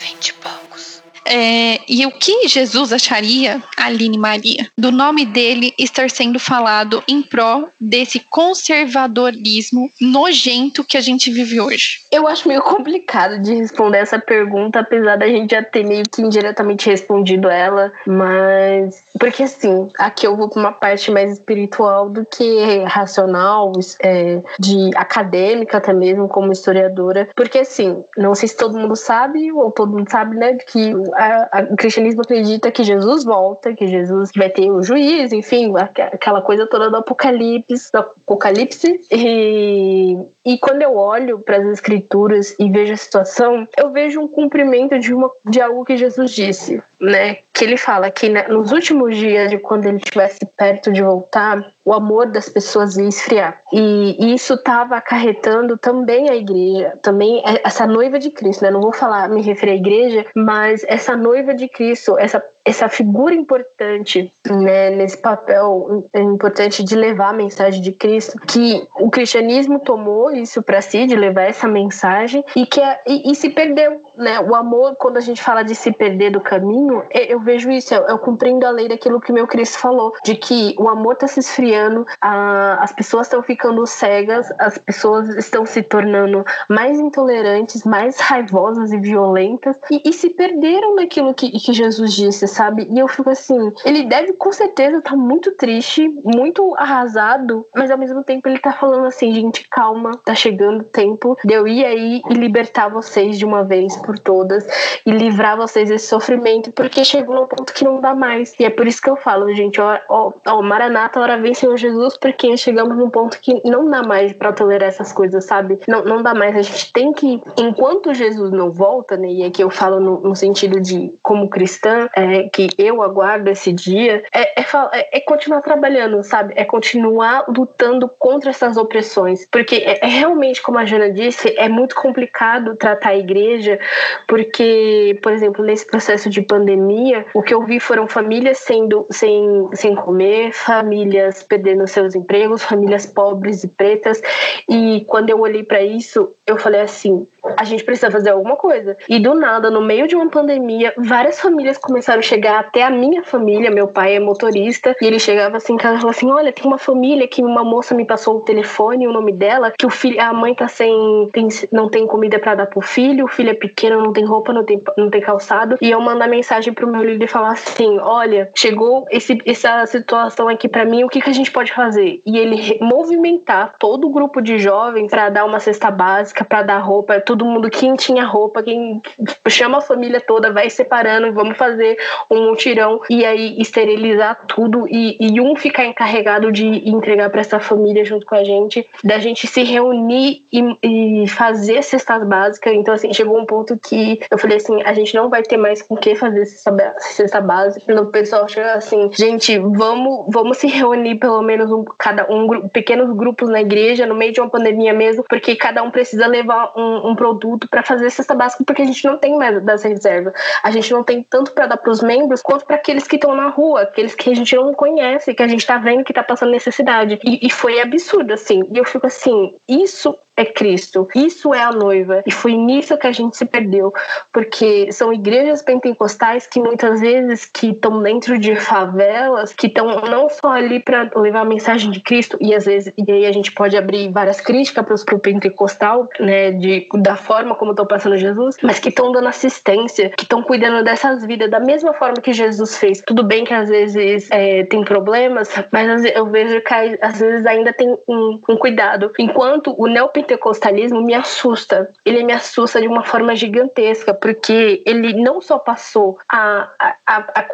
Vinte poucos. É, e o que Jesus acharia, Aline Maria, do nome dele estar sendo falado em pró desse conservadorismo nojento que a gente vive hoje? Eu acho meio complicado de responder essa pergunta, apesar da gente já ter meio que indiretamente respondido ela, mas. Porque assim, aqui eu vou para uma parte mais espiritual do que racional, é, de acadêmica até mesmo, como historiadora. Porque assim, não sei se todo mundo sabe, ou todo mundo sabe, né, que a, a, o cristianismo acredita que Jesus volta, que Jesus vai ter o juiz, enfim, aquela coisa toda do apocalipse, do apocalipse. E, e quando eu olho para as escrituras e vejo a situação, eu vejo um cumprimento de, uma, de algo que Jesus disse, né? Que ele fala que nos últimos dias de quando ele estivesse perto de voltar, o amor das pessoas ia esfriar. E isso estava acarretando também a igreja, também essa noiva de Cristo, né? Não vou falar, me referir à igreja, mas essa noiva de Cristo, essa essa figura importante né, nesse papel importante de levar a mensagem de Cristo, que o cristianismo tomou isso para si, de levar essa mensagem e que é, e, e, se perdeu, né? O amor, quando a gente fala de se perder do caminho, eu vejo isso, eu, eu cumprindo a lei daquilo que meu Cristo falou, de que o amor está se esfriando, a, as pessoas estão ficando cegas, as pessoas estão se tornando mais intolerantes, mais raivosas e violentas e, e se perderam naquilo que, que Jesus disse, sabe? E eu fico assim, ele deve com certeza estar tá muito triste, muito arrasado, mas ao mesmo tempo ele tá falando assim, gente, calma, tá chegando o tempo de eu ir aí e libertar vocês de uma vez por todas e livrar vocês desse sofrimento, porque chegou num ponto que não dá mais. E é por isso que eu falo, gente, ó, ó, ó Maranata, hora vem Senhor Jesus, porque chegamos num ponto que não dá mais para tolerar essas coisas, sabe? Não, não dá mais. A gente tem que, enquanto Jesus não volta, né? E aqui eu falo no, no sentido de como cristã, é, que eu aguardo esse dia é, é, é, é, continuar trabalhando, sabe? É continuar lutando contra essas opressões. Porque é, é, realmente, como a Jana disse, é muito complicado tratar a igreja, porque, por exemplo, nesse processo de pandemia, o que eu vi foram famílias sendo sem, sem comer, famílias perdendo seus empregos, famílias pobres e pretas. E quando eu olhei para isso, eu falei assim: a gente precisa fazer alguma coisa. E do nada, no meio de uma pandemia, várias famílias começaram a chegar até a minha família. Meu pai é motorista e ele chegava assim em casa e falava assim: Olha, tem uma família que uma moça me passou o telefone, o nome dela, que o filho, a mãe tá sem, tem, não tem comida para dar pro filho, o filho é pequeno, não tem roupa, não tem, não tem calçado. E eu mandar mensagem pro meu líder e falar assim: Olha, chegou esse, essa situação aqui para mim, o que, que a gente pode fazer? E ele movimentar todo o grupo de jovens para dar uma cesta básica, para dar roupa, todo mundo, quem tinha roupa, quem chama a família toda, vai separando, vamos fazer um mutirão e aí esterilizar tudo e, e um ficar encarregado de entregar para essa família junto com a gente, da gente se reunir e, e fazer cestas básicas. Então, assim, chegou um ponto que eu falei assim: a gente não vai ter mais com que fazer cesta, cesta básica. O pessoal chega assim: gente, vamos, vamos se reunir pelo menos um, cada um pequenos grupos na igreja, no meio de uma pandemia mesmo, porque cada um precisa levar um, um produto para fazer cesta básica porque a gente não tem mais das reservas. A gente não tem tanto para dar para os membros quanto para aqueles que estão na rua, aqueles que a gente não conhece, que a gente está vendo que está passando necessidade. E, e foi absurdo, assim. E eu fico assim, isso é Cristo. Isso é a noiva. E foi nisso que a gente se perdeu, porque são igrejas pentecostais que muitas vezes que estão dentro de favelas, que estão não só ali para levar a mensagem de Cristo e às vezes e aí a gente pode abrir várias críticas para o pentecostal, né, de da forma como estão passando Jesus, mas que estão dando assistência, que estão cuidando dessas vidas da mesma forma que Jesus fez. Tudo bem que às vezes é, tem problemas, mas eu vejo que às vezes ainda tem um, um cuidado. Enquanto o neopentecostal pentecostalismo me assusta. Ele me assusta de uma forma gigantesca, porque ele não só passou a, a, a,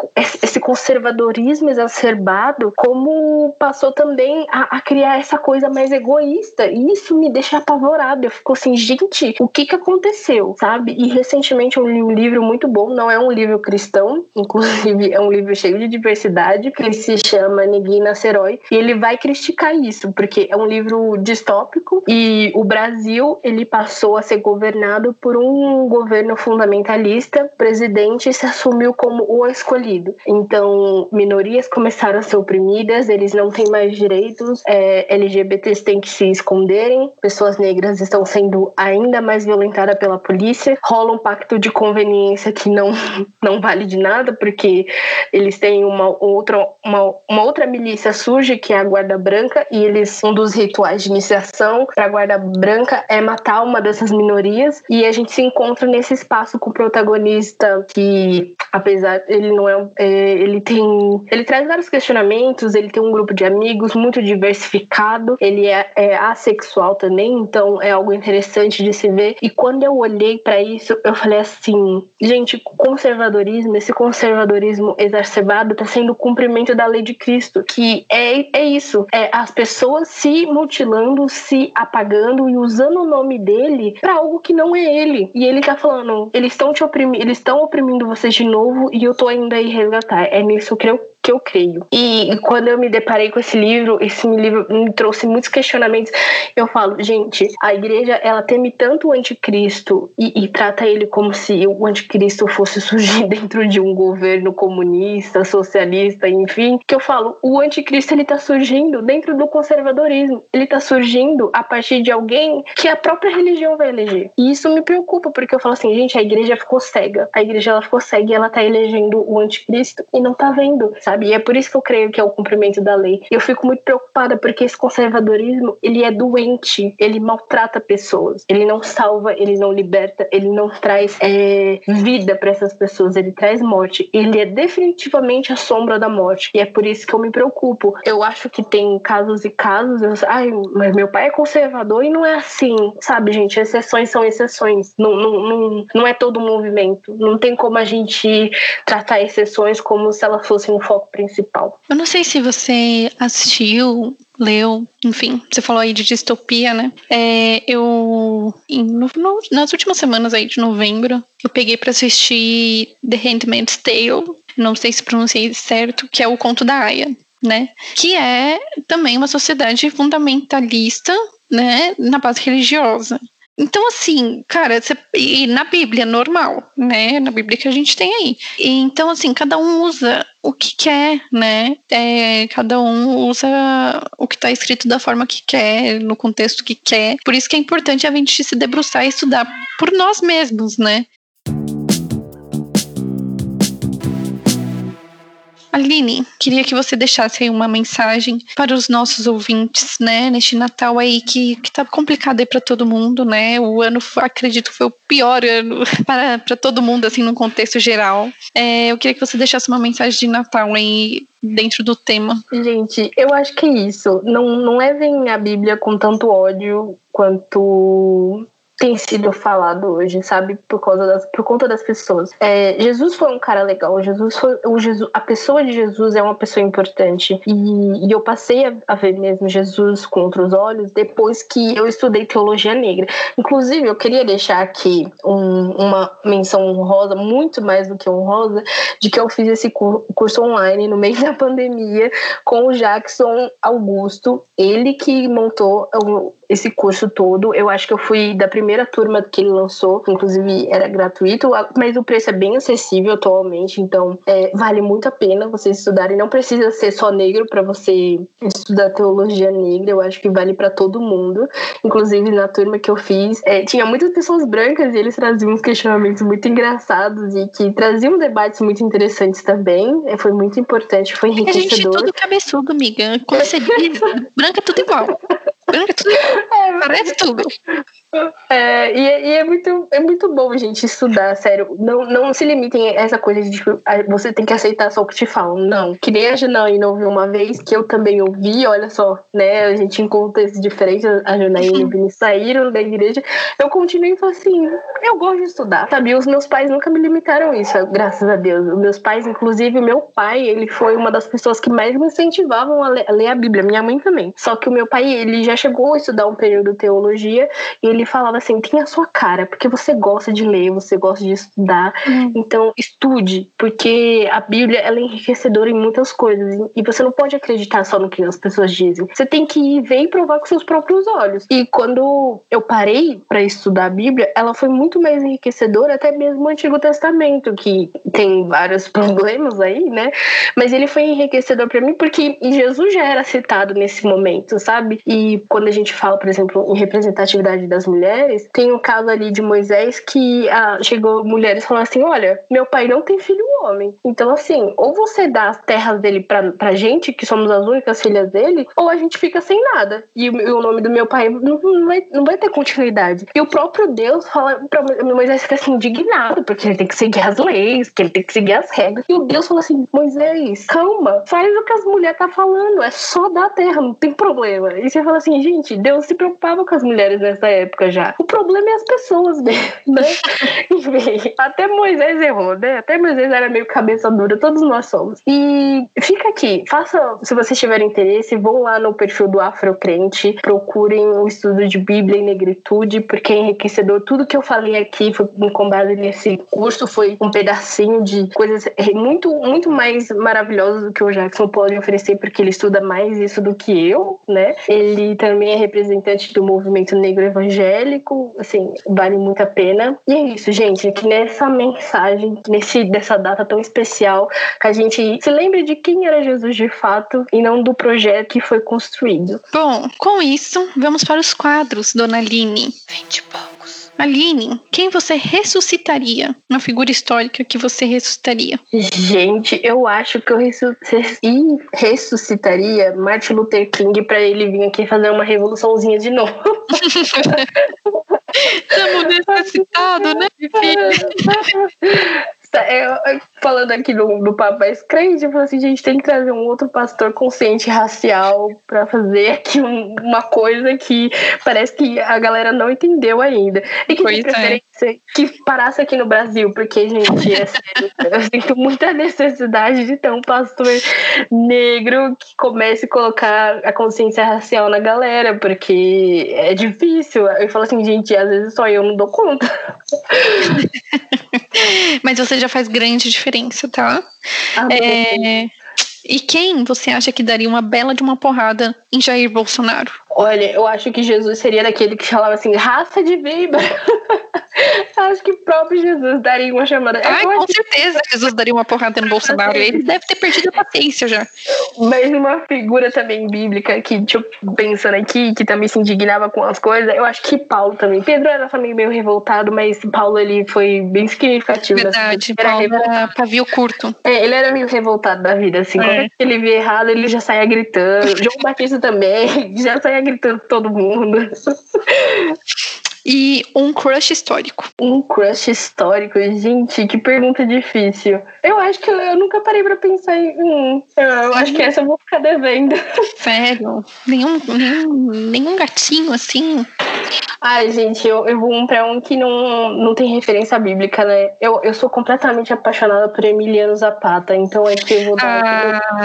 esse conservadorismo exacerbado, como passou também a, criar essa coisa mais egoísta. E isso me deixa apavorada. Eu fico assim, gente, o que que aconteceu, sabe? E recentemente eu li um livro muito bom, não é um livro cristão, inclusive é um livro cheio de diversidade, que se chama Neguina Serói, e ele vai criticar isso, porque é um livro distópico e o o Brasil ele passou a ser governado por um governo fundamentalista. O presidente se assumiu como o escolhido. Então, minorias começaram a ser oprimidas, eles não têm mais direitos, é, LGBTs têm que se esconderem, pessoas negras estão sendo ainda mais violentadas pela polícia. Rola um pacto de conveniência que não, não vale de nada, porque eles têm uma outra, uma, uma outra milícia surge, que é a Guarda Branca, e eles, um dos rituais de iniciação para a Guarda branca é matar uma dessas minorias e a gente se encontra nesse espaço com o protagonista que apesar ele não é, é, ele tem ele traz vários questionamentos ele tem um grupo de amigos muito diversificado ele é, é assexual também então é algo interessante de se ver e quando eu olhei para isso eu falei assim gente conservadorismo esse conservadorismo exacerbado está sendo o cumprimento da lei de Cristo que é, é isso é as pessoas se mutilando se apagando e usando o nome dele para algo que não é ele. E ele tá falando, eles estão te oprimindo, eles estão oprimindo vocês de novo e eu tô ainda aí resgatar. É nisso que eu que eu creio. E quando eu me deparei com esse livro, esse livro me trouxe muitos questionamentos. Eu falo, gente, a igreja ela teme tanto o anticristo e, e trata ele como se o anticristo fosse surgir dentro de um governo comunista, socialista, enfim, que eu falo, o anticristo ele tá surgindo dentro do conservadorismo. Ele tá surgindo a partir de alguém que a própria religião vai eleger. E isso me preocupa, porque eu falo assim, gente, a igreja ficou cega. A igreja ela ficou cega e ela tá elegendo o anticristo e não tá vendo, sabe? Sabe? E é por isso que eu creio que é o cumprimento da lei. Eu fico muito preocupada porque esse conservadorismo, ele é doente, ele maltrata pessoas, ele não salva, ele não liberta, ele não traz é, vida para essas pessoas, ele traz morte. Ele é definitivamente a sombra da morte. E é por isso que eu me preocupo. Eu acho que tem casos e casos, eu, ai, mas meu pai é conservador e não é assim, sabe, gente? Exceções são exceções. Não, não, não, não é todo movimento. Não tem como a gente tratar exceções como se elas fossem um foco foco principal. Eu não sei se você assistiu, leu, enfim, você falou aí de distopia, né? É, eu, no, no, nas últimas semanas aí de novembro, eu peguei para assistir The Handmaid's Tale, não sei se pronunciei certo, que é o conto da Aya, né? Que é também uma sociedade fundamentalista, né, na base religiosa. Então, assim, cara, você, e na Bíblia normal, né? Na Bíblia que a gente tem aí. E, então, assim, cada um usa o que quer, né? É, cada um usa o que está escrito da forma que quer, no contexto que quer. Por isso que é importante a gente se debruçar e estudar por nós mesmos, né? Aline, queria que você deixasse aí uma mensagem para os nossos ouvintes, né, neste Natal aí que, que tá complicado aí para todo mundo, né? O ano, acredito, foi o pior ano para, para todo mundo, assim, no contexto geral. É, eu queria que você deixasse uma mensagem de Natal aí dentro do tema. Gente, eu acho que é isso. Não, não levem a Bíblia com tanto ódio quanto tem sido falado hoje, sabe? Por, causa das, por conta das pessoas. É, Jesus foi um cara legal. Jesus foi. O Jesus, a pessoa de Jesus é uma pessoa importante. E, e eu passei a, a, ver mesmo Jesus com outros olhos depois que eu estudei teologia negra. Inclusive, eu queria deixar aqui um, uma menção honrosa, muito mais do que honrosa, de que eu fiz esse curso online no meio da pandemia com o Jackson Augusto. Ele que montou esse curso todo. Eu acho que eu fui da primeira primeira turma que ele lançou, inclusive era gratuito, mas o preço é bem acessível atualmente, então é, vale muito a pena vocês estudarem. Não precisa ser só negro para você estudar teologia negra, eu acho que vale para todo mundo. Inclusive na turma que eu fiz, é, tinha muitas pessoas brancas e eles traziam uns questionamentos muito engraçados e que traziam debates muito interessantes também. É, foi muito importante, foi enriquecedor. A gente é tudo cabeçudo, amiga. Como você diz, branca é tudo igual. Branca é tudo igual. É, Parece tudo. É, e, é, e, é, muito, é muito bom, gente, estudar, sério. Não, não se limitem a essa coisa de tipo, você tem que aceitar só o que te falam. Não. Que nem a Janaína ouviu uma vez, que eu também ouvi, olha só, né? A gente encontra esses diferentes, a Janaína e o Vini saíram da igreja. Eu continuei e falei assim: eu gosto de estudar, sabe? Os meus pais nunca me limitaram isso, graças a Deus. Os meus pais, inclusive, meu pai, ele foi uma das pessoas que mais me incentivavam a ler, a ler a Bíblia, minha mãe também. Só que o meu pai, ele já chegou a estudar um período de teologia e ele falava assim: tem a sua cara, porque você gosta de ler, você gosta de estudar, uhum. então estude, porque a Bíblia ela é enriquecedora em muitas coisas e você não pode acreditar só no que as pessoas dizem. Você tem que ir ver e provar com seus próprios olhos. E quando eu parei para estudar a Bíblia, ela foi muito mais enriquecedora, até mesmo o Antigo Testamento, que tem vários problemas aí, né? Mas ele foi enriquecedor para mim porque Jesus já era citado nesse momento, sabe? E quando a gente fala, por exemplo, em representatividade das mulheres, tem um caso ali de Moisés que ah, chegou mulheres falando assim: olha, meu pai não tem filho homem. Então, assim, ou você dá as terras dele pra, pra gente, que somos as únicas filhas dele, ou a gente fica sem nada. E o, o nome do meu pai não, não, vai, não vai ter continuidade. E o próprio Deus fala pra Moisés fica assim, indignado, porque ele tem que seguir as leis, que ele tem que seguir as regras. E o Deus fala assim: Moisés, calma, faz o que as mulheres tá falando, é só dar terra, não tem problema. E você fala assim, gente, Deus se preocupava com as mulheres nessa época já. O problema é as pessoas dele, né? Enfim, até Moisés errou, né? Até Moisés era meio cabeça dura, todos nós somos. E fica aqui, faça, se vocês tiverem interesse, vão lá no perfil do Afrocrente, procurem o estudo de Bíblia e negritude, porque é enriquecedor. Tudo que eu falei aqui foi com base nesse curso, foi um pedacinho de coisas muito, muito mais maravilhosas do que o Jackson pode oferecer, porque ele estuda mais isso do que eu, né? Ele também é representante do movimento negro evangélico, assim, vale muito a pena. E é isso, gente, que nessa mensagem, nesse dessa data tão especial, que a gente se lembre de quem era Jesus de fato e não do projeto que foi construído. Bom, com isso, vamos para os quadros, dona Aline. Vinte poucos. Aline, quem você ressuscitaria? Uma figura histórica que você ressuscitaria? Gente, eu acho que eu ressuscitaria Martin Luther King para ele vir aqui fazer uma revoluçãozinha de novo. Estamos necessitados, né, filho? É, falando aqui do, do Papa Crente, eu falei assim, gente, tem que trazer um outro pastor consciente racial para fazer aqui um, uma coisa que parece que a galera não entendeu ainda. E que pois de é. preferência é. Que parasse aqui no Brasil, porque, gente, é sério, eu sinto muita necessidade de ter um pastor negro que comece a colocar a consciência racial na galera, porque é difícil. Eu falo assim, gente, às vezes só eu não dou conta. Mas você já faz grande diferença, tá? Ah, é... E quem você acha que daria uma bela de uma porrada em Jair Bolsonaro? Olha, eu acho que Jesus seria daquele que falava assim, raça de víbora. acho que o próprio Jesus daria uma chamada. Ai, com certeza que Jesus daria uma porrada no Bolsonaro. Ele deve ter perdido a paciência já. Mas uma figura também bíblica que, tipo, pensando aqui, que também se indignava com as coisas, eu acho que Paulo também. Pedro era também meio revoltado, mas Paulo ele foi bem significativo. Verdade, era Paulo era pavio curto. É, ele era meio revoltado da vida, assim. É. Quando ele via errado, ele já saía gritando. João Batista também, já saía gritando todo mundo. E um crush histórico. Um crush histórico, gente, que pergunta difícil. Eu acho que eu, eu nunca parei pra pensar em um. Eu, eu acho que essa eu vou ficar devendo. Sério? Nenhum, nenhum, nenhum gatinho assim? Ai, gente, eu, eu vou um pra um que não, não tem referência bíblica, né? Eu, eu sou completamente apaixonada por Emiliano Zapata, então é que eu vou dar ah. um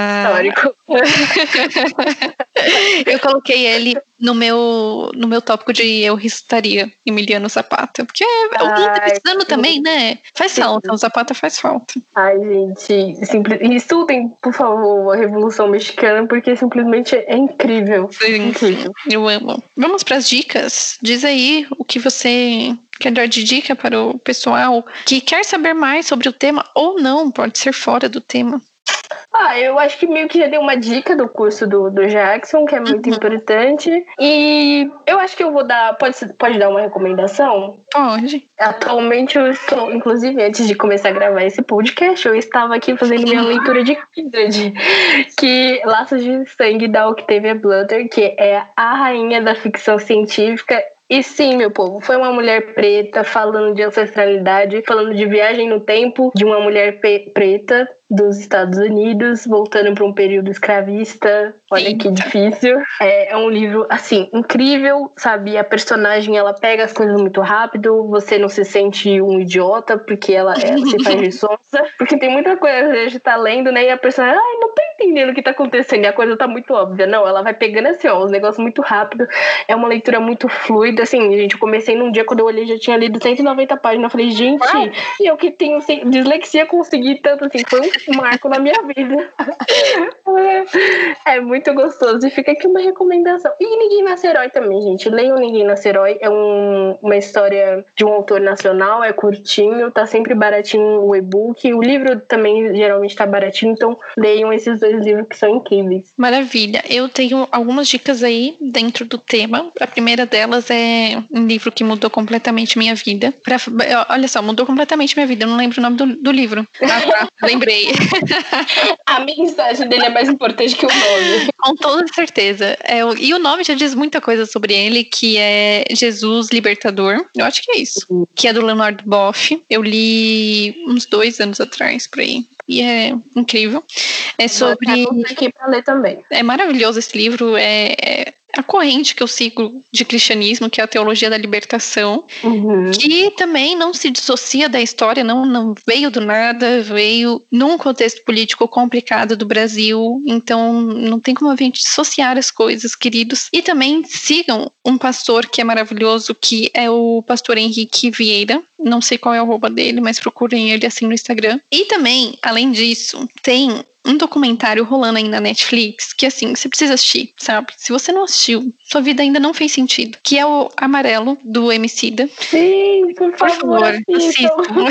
histórico. eu coloquei ele no meu, no meu tópico de eu recitaria Emiliano Zapata. Porque é, o tá precisando também, né? Faz sim. falta, o Zapata faz falta. Ai, gente, simples, estudem, por favor, a Revolução Mexicana, porque simplesmente é incrível. Sim, incrível. eu amo. Vamos para as dicas? Diz aí o que você quer dar de dica para o pessoal que quer saber mais sobre o tema ou não, pode ser fora do tema. Ah, eu acho que meio que já deu uma dica do curso do, do Jackson, que é muito uhum. importante. E eu acho que eu vou dar. Pode, pode dar uma recomendação? Pode. Atualmente eu estou, inclusive, antes de começar a gravar esse podcast, eu estava aqui fazendo minha leitura de Kindred, que Laços de Sangue da Octavia Blutter, que é a rainha da ficção científica e sim, meu povo, foi uma mulher preta falando de ancestralidade, falando de viagem no tempo de uma mulher preta dos Estados Unidos, voltando para um período escravista. Olha Sim. que difícil. É, é, um livro, assim, incrível, sabe? A personagem, ela pega as coisas muito rápido, você não se sente um idiota, porque ela, ela se faz de sonsa. Porque tem muita coisa que a gente tá lendo, né? E a personagem, ai, não tô entendendo o que tá acontecendo, e a coisa tá muito óbvia. Não, ela vai pegando assim, ó, os negócios muito rápido. É uma leitura muito fluida, assim, gente, eu comecei num dia, quando eu olhei, já tinha lido 190 páginas. Eu falei, gente, Uau. e eu que tenho dislexia, consegui tanto, assim, foi um marco na minha vida. é muito gostoso. E fica aqui uma recomendação. E Ninguém Nasce Herói também, gente. Leiam Ninguém Nasce Herói. É um, uma história de um autor nacional, é curtinho, tá sempre baratinho o e-book. O livro também geralmente tá baratinho, então leiam esses dois livros que são incríveis. Maravilha. Eu tenho algumas dicas aí dentro do tema. A primeira delas é um livro que mudou completamente minha vida. Pra, olha só, mudou completamente minha vida. Eu não lembro o nome do, do livro. Ah, tá. Lembrei. a mensagem dele é mais importante que o nome. Com toda certeza. É, e o nome já diz muita coisa sobre ele, que é Jesus Libertador. Eu acho que é isso. Uhum. Que é do Leonardo Boff. Eu li uns dois anos atrás, por aí e é incrível. É sobre. aqui para ler também. É maravilhoso esse livro. É, é, a corrente que eu sigo de cristianismo, que é a teologia da libertação, uhum. que também não se dissocia da história, não, não veio do nada, veio num contexto político complicado do Brasil, então não tem como a gente dissociar as coisas, queridos. E também sigam um pastor que é maravilhoso, que é o pastor Henrique Vieira, não sei qual é o arroba dele, mas procurem ele assim no Instagram. E também, além disso, tem um documentário rolando aí na Netflix que, assim, você precisa assistir, sabe? Se você não assistiu, sua vida ainda não fez sentido. Que é o Amarelo, do Emicida. Sim, por favor, por favor assistam.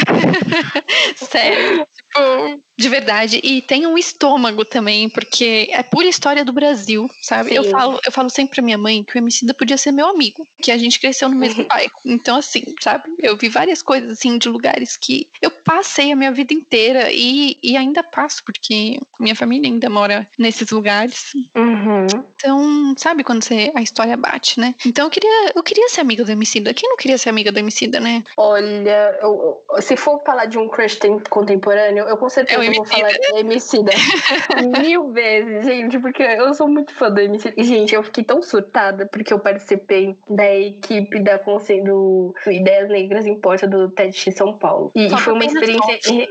Sério. Tipo, de verdade. E tem um estômago também, porque é pura história do Brasil, sabe? Eu falo, eu falo sempre pra minha mãe que o Emicida podia ser meu amigo, que a gente cresceu no mesmo bairro. Então, assim, sabe? Eu vi várias coisas, assim, de lugares que eu passei a minha vida inteira e, e ainda passo, porque minha família ainda mora nesses lugares. Uhum. Então, sabe quando você, a história bate, né? Então eu queria, eu queria ser amiga do Emicida. Quem não queria ser amiga do Emicida, né? Olha, eu, se for falar de um crush contemporâneo, eu com certeza é vou falar de Emicida. Mil vezes, gente, porque eu sou muito fã do Emicida. E, gente, eu fiquei tão surtada porque eu participei da equipe da Conselho Ideias Negras em Porta do TEDx São Paulo. E, foi uma experiência.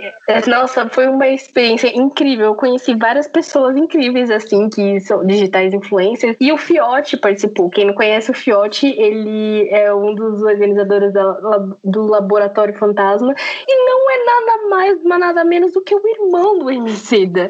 Nossa, foi uma experiência incrível. Conheci várias pessoas incríveis, assim, que são digitais influencers. E o Fiote participou. Quem não conhece o Fiote, ele é um dos organizadores da, do Laboratório Fantasma. E não é nada mais, mas nada menos do que o irmão do Emicida.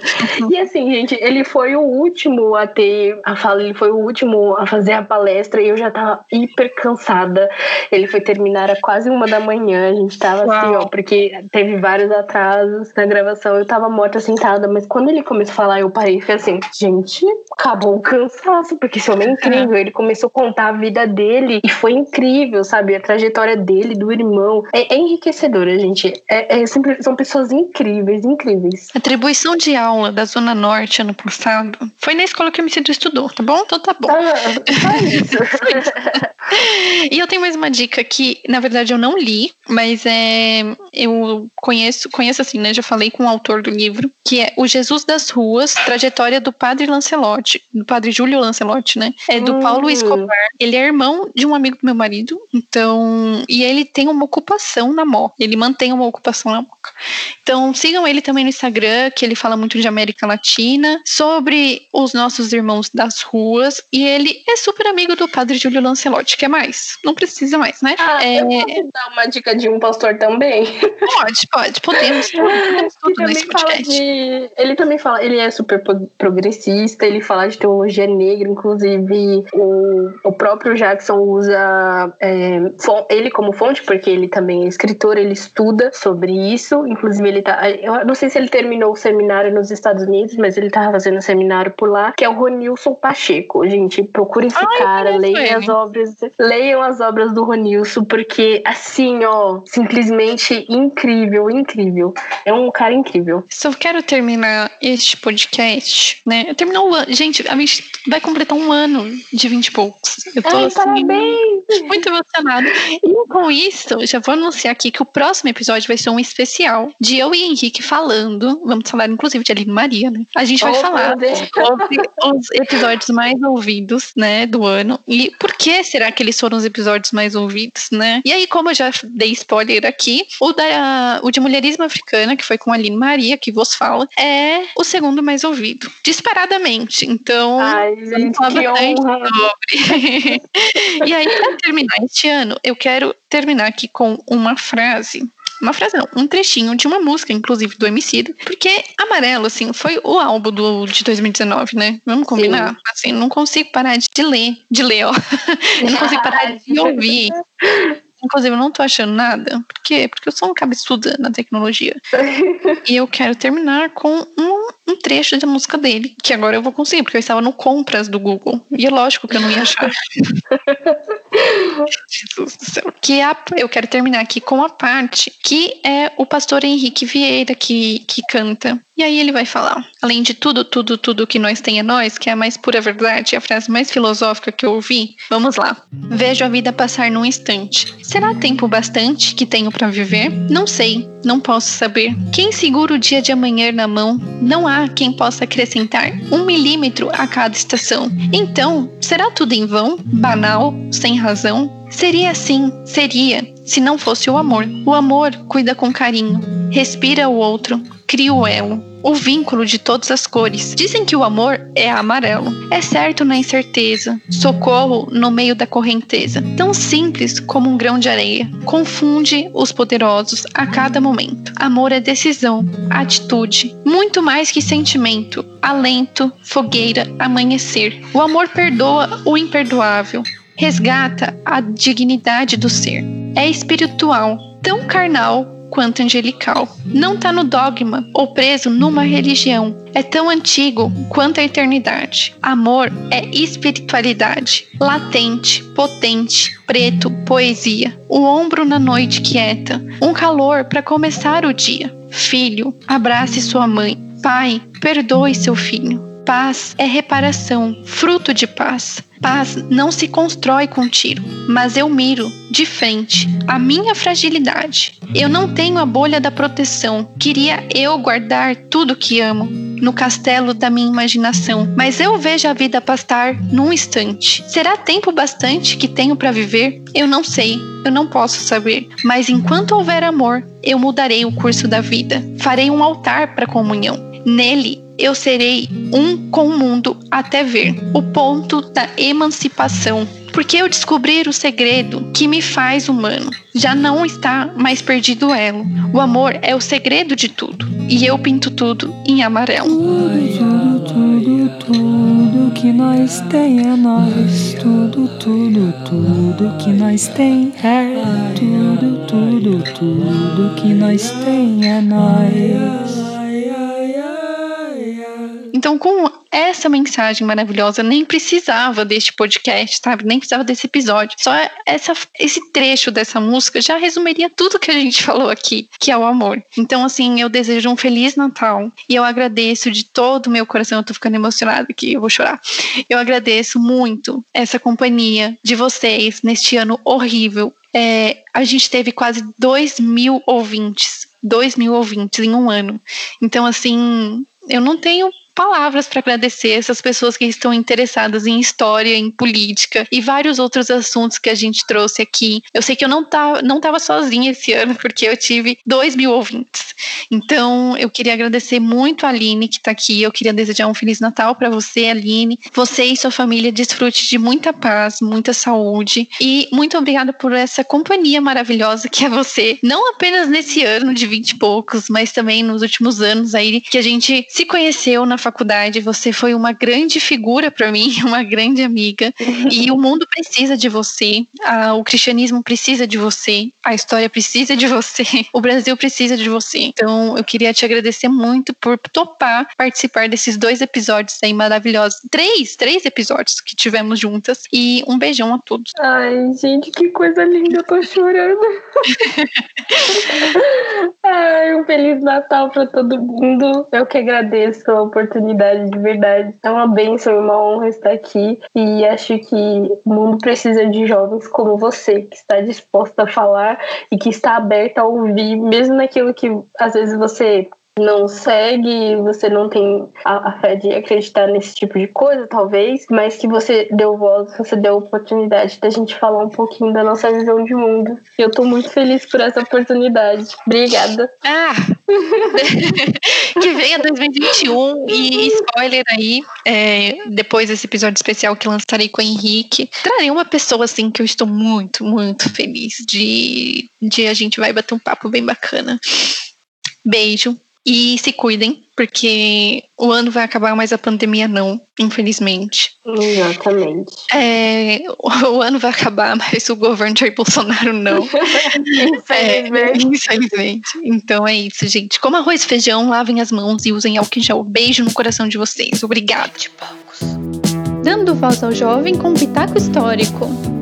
E assim, gente, ele foi o último a ter a fala, ele foi o último a fazer a palestra e eu já tava hiper cansada. Ele foi terminar a quase uma da manhã. A gente tava Uau. assim, ó, porque teve vários atrasos na gravação. Eu tava morta sentada, mas quando ele começou a falar, eu parei e falei assim, gente, acabou o cansaço, porque esse homem é incrível. Ele começou a contar a vida dele e foi incrível, sabe? A trajetória dele, do irmão. É, é enriquecedora, gente. É, é sempre, são pessoas incríveis, incríveis. Atribuição de aula da Zona Norte ano passado foi na escola que o Emicida estudou, tá bom? Então tá bom. Ah, só isso. E eu tenho mais uma dica que, na verdade, eu não li, mas é eu conheço, conheço assim, né? Já falei com o autor do livro, que é O Jesus das Ruas, trajetória do Padre Lancelotti, do Padre Júlio Lancelotti, né? É do hum. Paulo Escobar. Ele é irmão de um amigo do meu marido, então, e ele tem uma ocupação na Moca. Ele mantém uma ocupação na Moca. Então, sigam ele também no Instagram, que ele fala muito de América Latina, sobre os nossos irmãos das ruas, e ele é super amigo do Padre Júlio Lancelotti. Quer mais? Não precisa mais, né? Ah, é... eu posso dar uma dica de um pastor também? Pode, pode, podemos. podemos tudo ele, também fala de, ele também fala, ele é super progressista, ele fala de teologia negra, inclusive o, o próprio Jackson usa é, ele como fonte, porque ele também é escritor, ele estuda sobre isso, inclusive ele tá, eu não sei se ele terminou o seminário nos Estados Unidos, mas ele tava fazendo um seminário por lá, que é o Ronilson Pacheco, gente, procure esse Ai, cara, leiam as obras, leiam as obras do Ronilson, porque assim, ó, simplesmente incrível, incrível, é um cara incrível. Só quero terminar este podcast, né, terminar o ano, gente, a gente vai completar um ano de 20 e poucos, eu tô Ai, assim, parabéns! muito emocionada, e com isso, já vou anunciar aqui que o próximo episódio vai ser um especial de eu e Henrique falando, vamos falar inclusive de Aline Maria, né? A gente vai oh, falar sobre os episódios mais ouvidos, né, do ano. E por que será que eles foram os episódios mais ouvidos, né? E aí, como eu já dei spoiler aqui, o, da, o de Mulherismo Africana, que foi com a Aline Maria, que vos fala, é o segundo mais ouvido. Disparadamente. Então, Ai, gente, que honra. sobre. e aí, pra terminar este ano, eu quero terminar aqui com uma frase uma frase não, um trechinho de uma música, inclusive, do Emicida, porque Amarelo, assim, foi o álbum do, de 2019, né? Vamos combinar? Sim. Assim, não consigo parar de ler, de ler, ó. Eu não consigo parar de ouvir. Inclusive, eu não tô achando nada. Por quê? Porque eu sou um cabeçuda na tecnologia. e eu quero terminar com um, um, trecho da música dele, que agora eu vou conseguir, porque eu estava no compras do Google. E é lógico que eu não ia achar. Jesus do céu. Que é a, eu quero terminar aqui com a parte que é o pastor Henrique Vieira que, que canta. E aí ele vai falar: além de tudo, tudo, tudo que nós tem é nós, que é a mais pura verdade, a frase mais filosófica que eu ouvi. Vamos lá. Vejo a vida passar num instante. Será tempo bastante que tenho para viver? Não sei, não posso saber. Quem segura o dia de amanhã na mão? Não há quem possa acrescentar um milímetro a cada estação. Então, será tudo em vão? Banal? Sem razão? Seria assim, seria, se não fosse o amor. O amor cuida com carinho, respira o outro, cria o elo, o vínculo de todas as cores. Dizem que o amor é amarelo. É certo na incerteza, socorro no meio da correnteza. Tão simples como um grão de areia. Confunde os poderosos a cada momento. Amor é decisão, atitude, muito mais que sentimento, alento, fogueira, amanhecer. O amor perdoa o imperdoável, resgata a dignidade do ser. É espiritual, tão carnal quanto angelical. Não está no dogma ou preso numa religião. É tão antigo quanto a eternidade. Amor é espiritualidade, latente, potente, preto, poesia. O ombro na noite quieta, um calor para começar o dia. Filho, abrace sua mãe. Pai, perdoe seu filho. Paz é reparação, fruto de paz. Paz não se constrói com tiro, mas eu miro de frente a minha fragilidade. Eu não tenho a bolha da proteção. Queria eu guardar tudo que amo no castelo da minha imaginação, mas eu vejo a vida pastar num instante. Será tempo bastante que tenho para viver? Eu não sei, eu não posso saber, mas enquanto houver amor, eu mudarei o curso da vida. Farei um altar para comunhão. Nele eu serei um com o mundo até ver o ponto da emancipação. Porque eu descobrir o segredo que me faz humano. Já não está mais perdido elo. O amor é o segredo de tudo. E eu pinto tudo em amarelo. Tudo, tudo, tudo, tudo que nós tem é nós. Tudo, tudo, tudo que nós tem é. Tudo, tudo, tudo que nós tem é nós. Então, com essa mensagem maravilhosa, nem precisava deste podcast, sabe? Nem precisava desse episódio. Só essa, esse trecho dessa música já resumiria tudo que a gente falou aqui, que é o amor. Então, assim, eu desejo um Feliz Natal e eu agradeço de todo o meu coração. Eu tô ficando emocionada aqui, eu vou chorar. Eu agradeço muito essa companhia de vocês neste ano horrível. É, a gente teve quase 2 mil ouvintes. 2 mil ouvintes em um ano. Então, assim, eu não tenho palavras para agradecer essas pessoas que estão interessadas em história, em política e vários outros assuntos que a gente trouxe aqui. Eu sei que eu não tá, não estava sozinha esse ano, porque eu tive dois mil ouvintes. Então, eu queria agradecer muito a Aline que está aqui. Eu queria desejar um Feliz Natal para você, Aline. Você e sua família desfrute de muita paz, muita saúde. E muito obrigada por essa companhia maravilhosa que é você. Não apenas nesse ano de vinte e poucos, mas também nos últimos anos aí que a gente se conheceu na faculdade, você foi uma grande figura para mim, uma grande amiga. e o mundo precisa de você, a, o cristianismo precisa de você, a história precisa de você, o Brasil precisa de você. Então, eu queria te agradecer muito por topar participar desses dois episódios aí maravilhosos. Três, três episódios que tivemos juntas. E um beijão a todos. Ai, gente, que coisa linda, eu tô chorando. Ai, um Feliz Natal para todo mundo. Eu que agradeço a oportunidade oportunidade de verdade. É uma bênção e uma honra estar aqui. E acho que o mundo precisa de jovens como você, que está disposta a falar e que está aberta a ouvir, mesmo naquilo que às vezes você não segue, você não tem a, a, fé de acreditar nesse tipo de coisa, talvez, mas que você deu voz, você deu oportunidade da gente falar um pouquinho da nossa visão de mundo. Eu tô muito feliz por essa oportunidade. Obrigada. Ah! que venha 2021 e spoiler aí, é, depois desse episódio especial que lançarei com o Henrique, trarei uma pessoa assim que eu estou muito, muito feliz de, de a gente vai bater um papo bem bacana. Beijo, e se cuidem, porque o ano vai acabar, mas a pandemia não, infelizmente. Exatamente. É, o ano vai acabar, mas o governo Jair Bolsonaro não. infelizmente. É, infelizmente. Então é isso, gente. Como arroz e feijão, lavem as mãos e usem álcool em gel. Beijo no coração de vocês. Obrigada. Dando voz ao jovem com um pitaco histórico.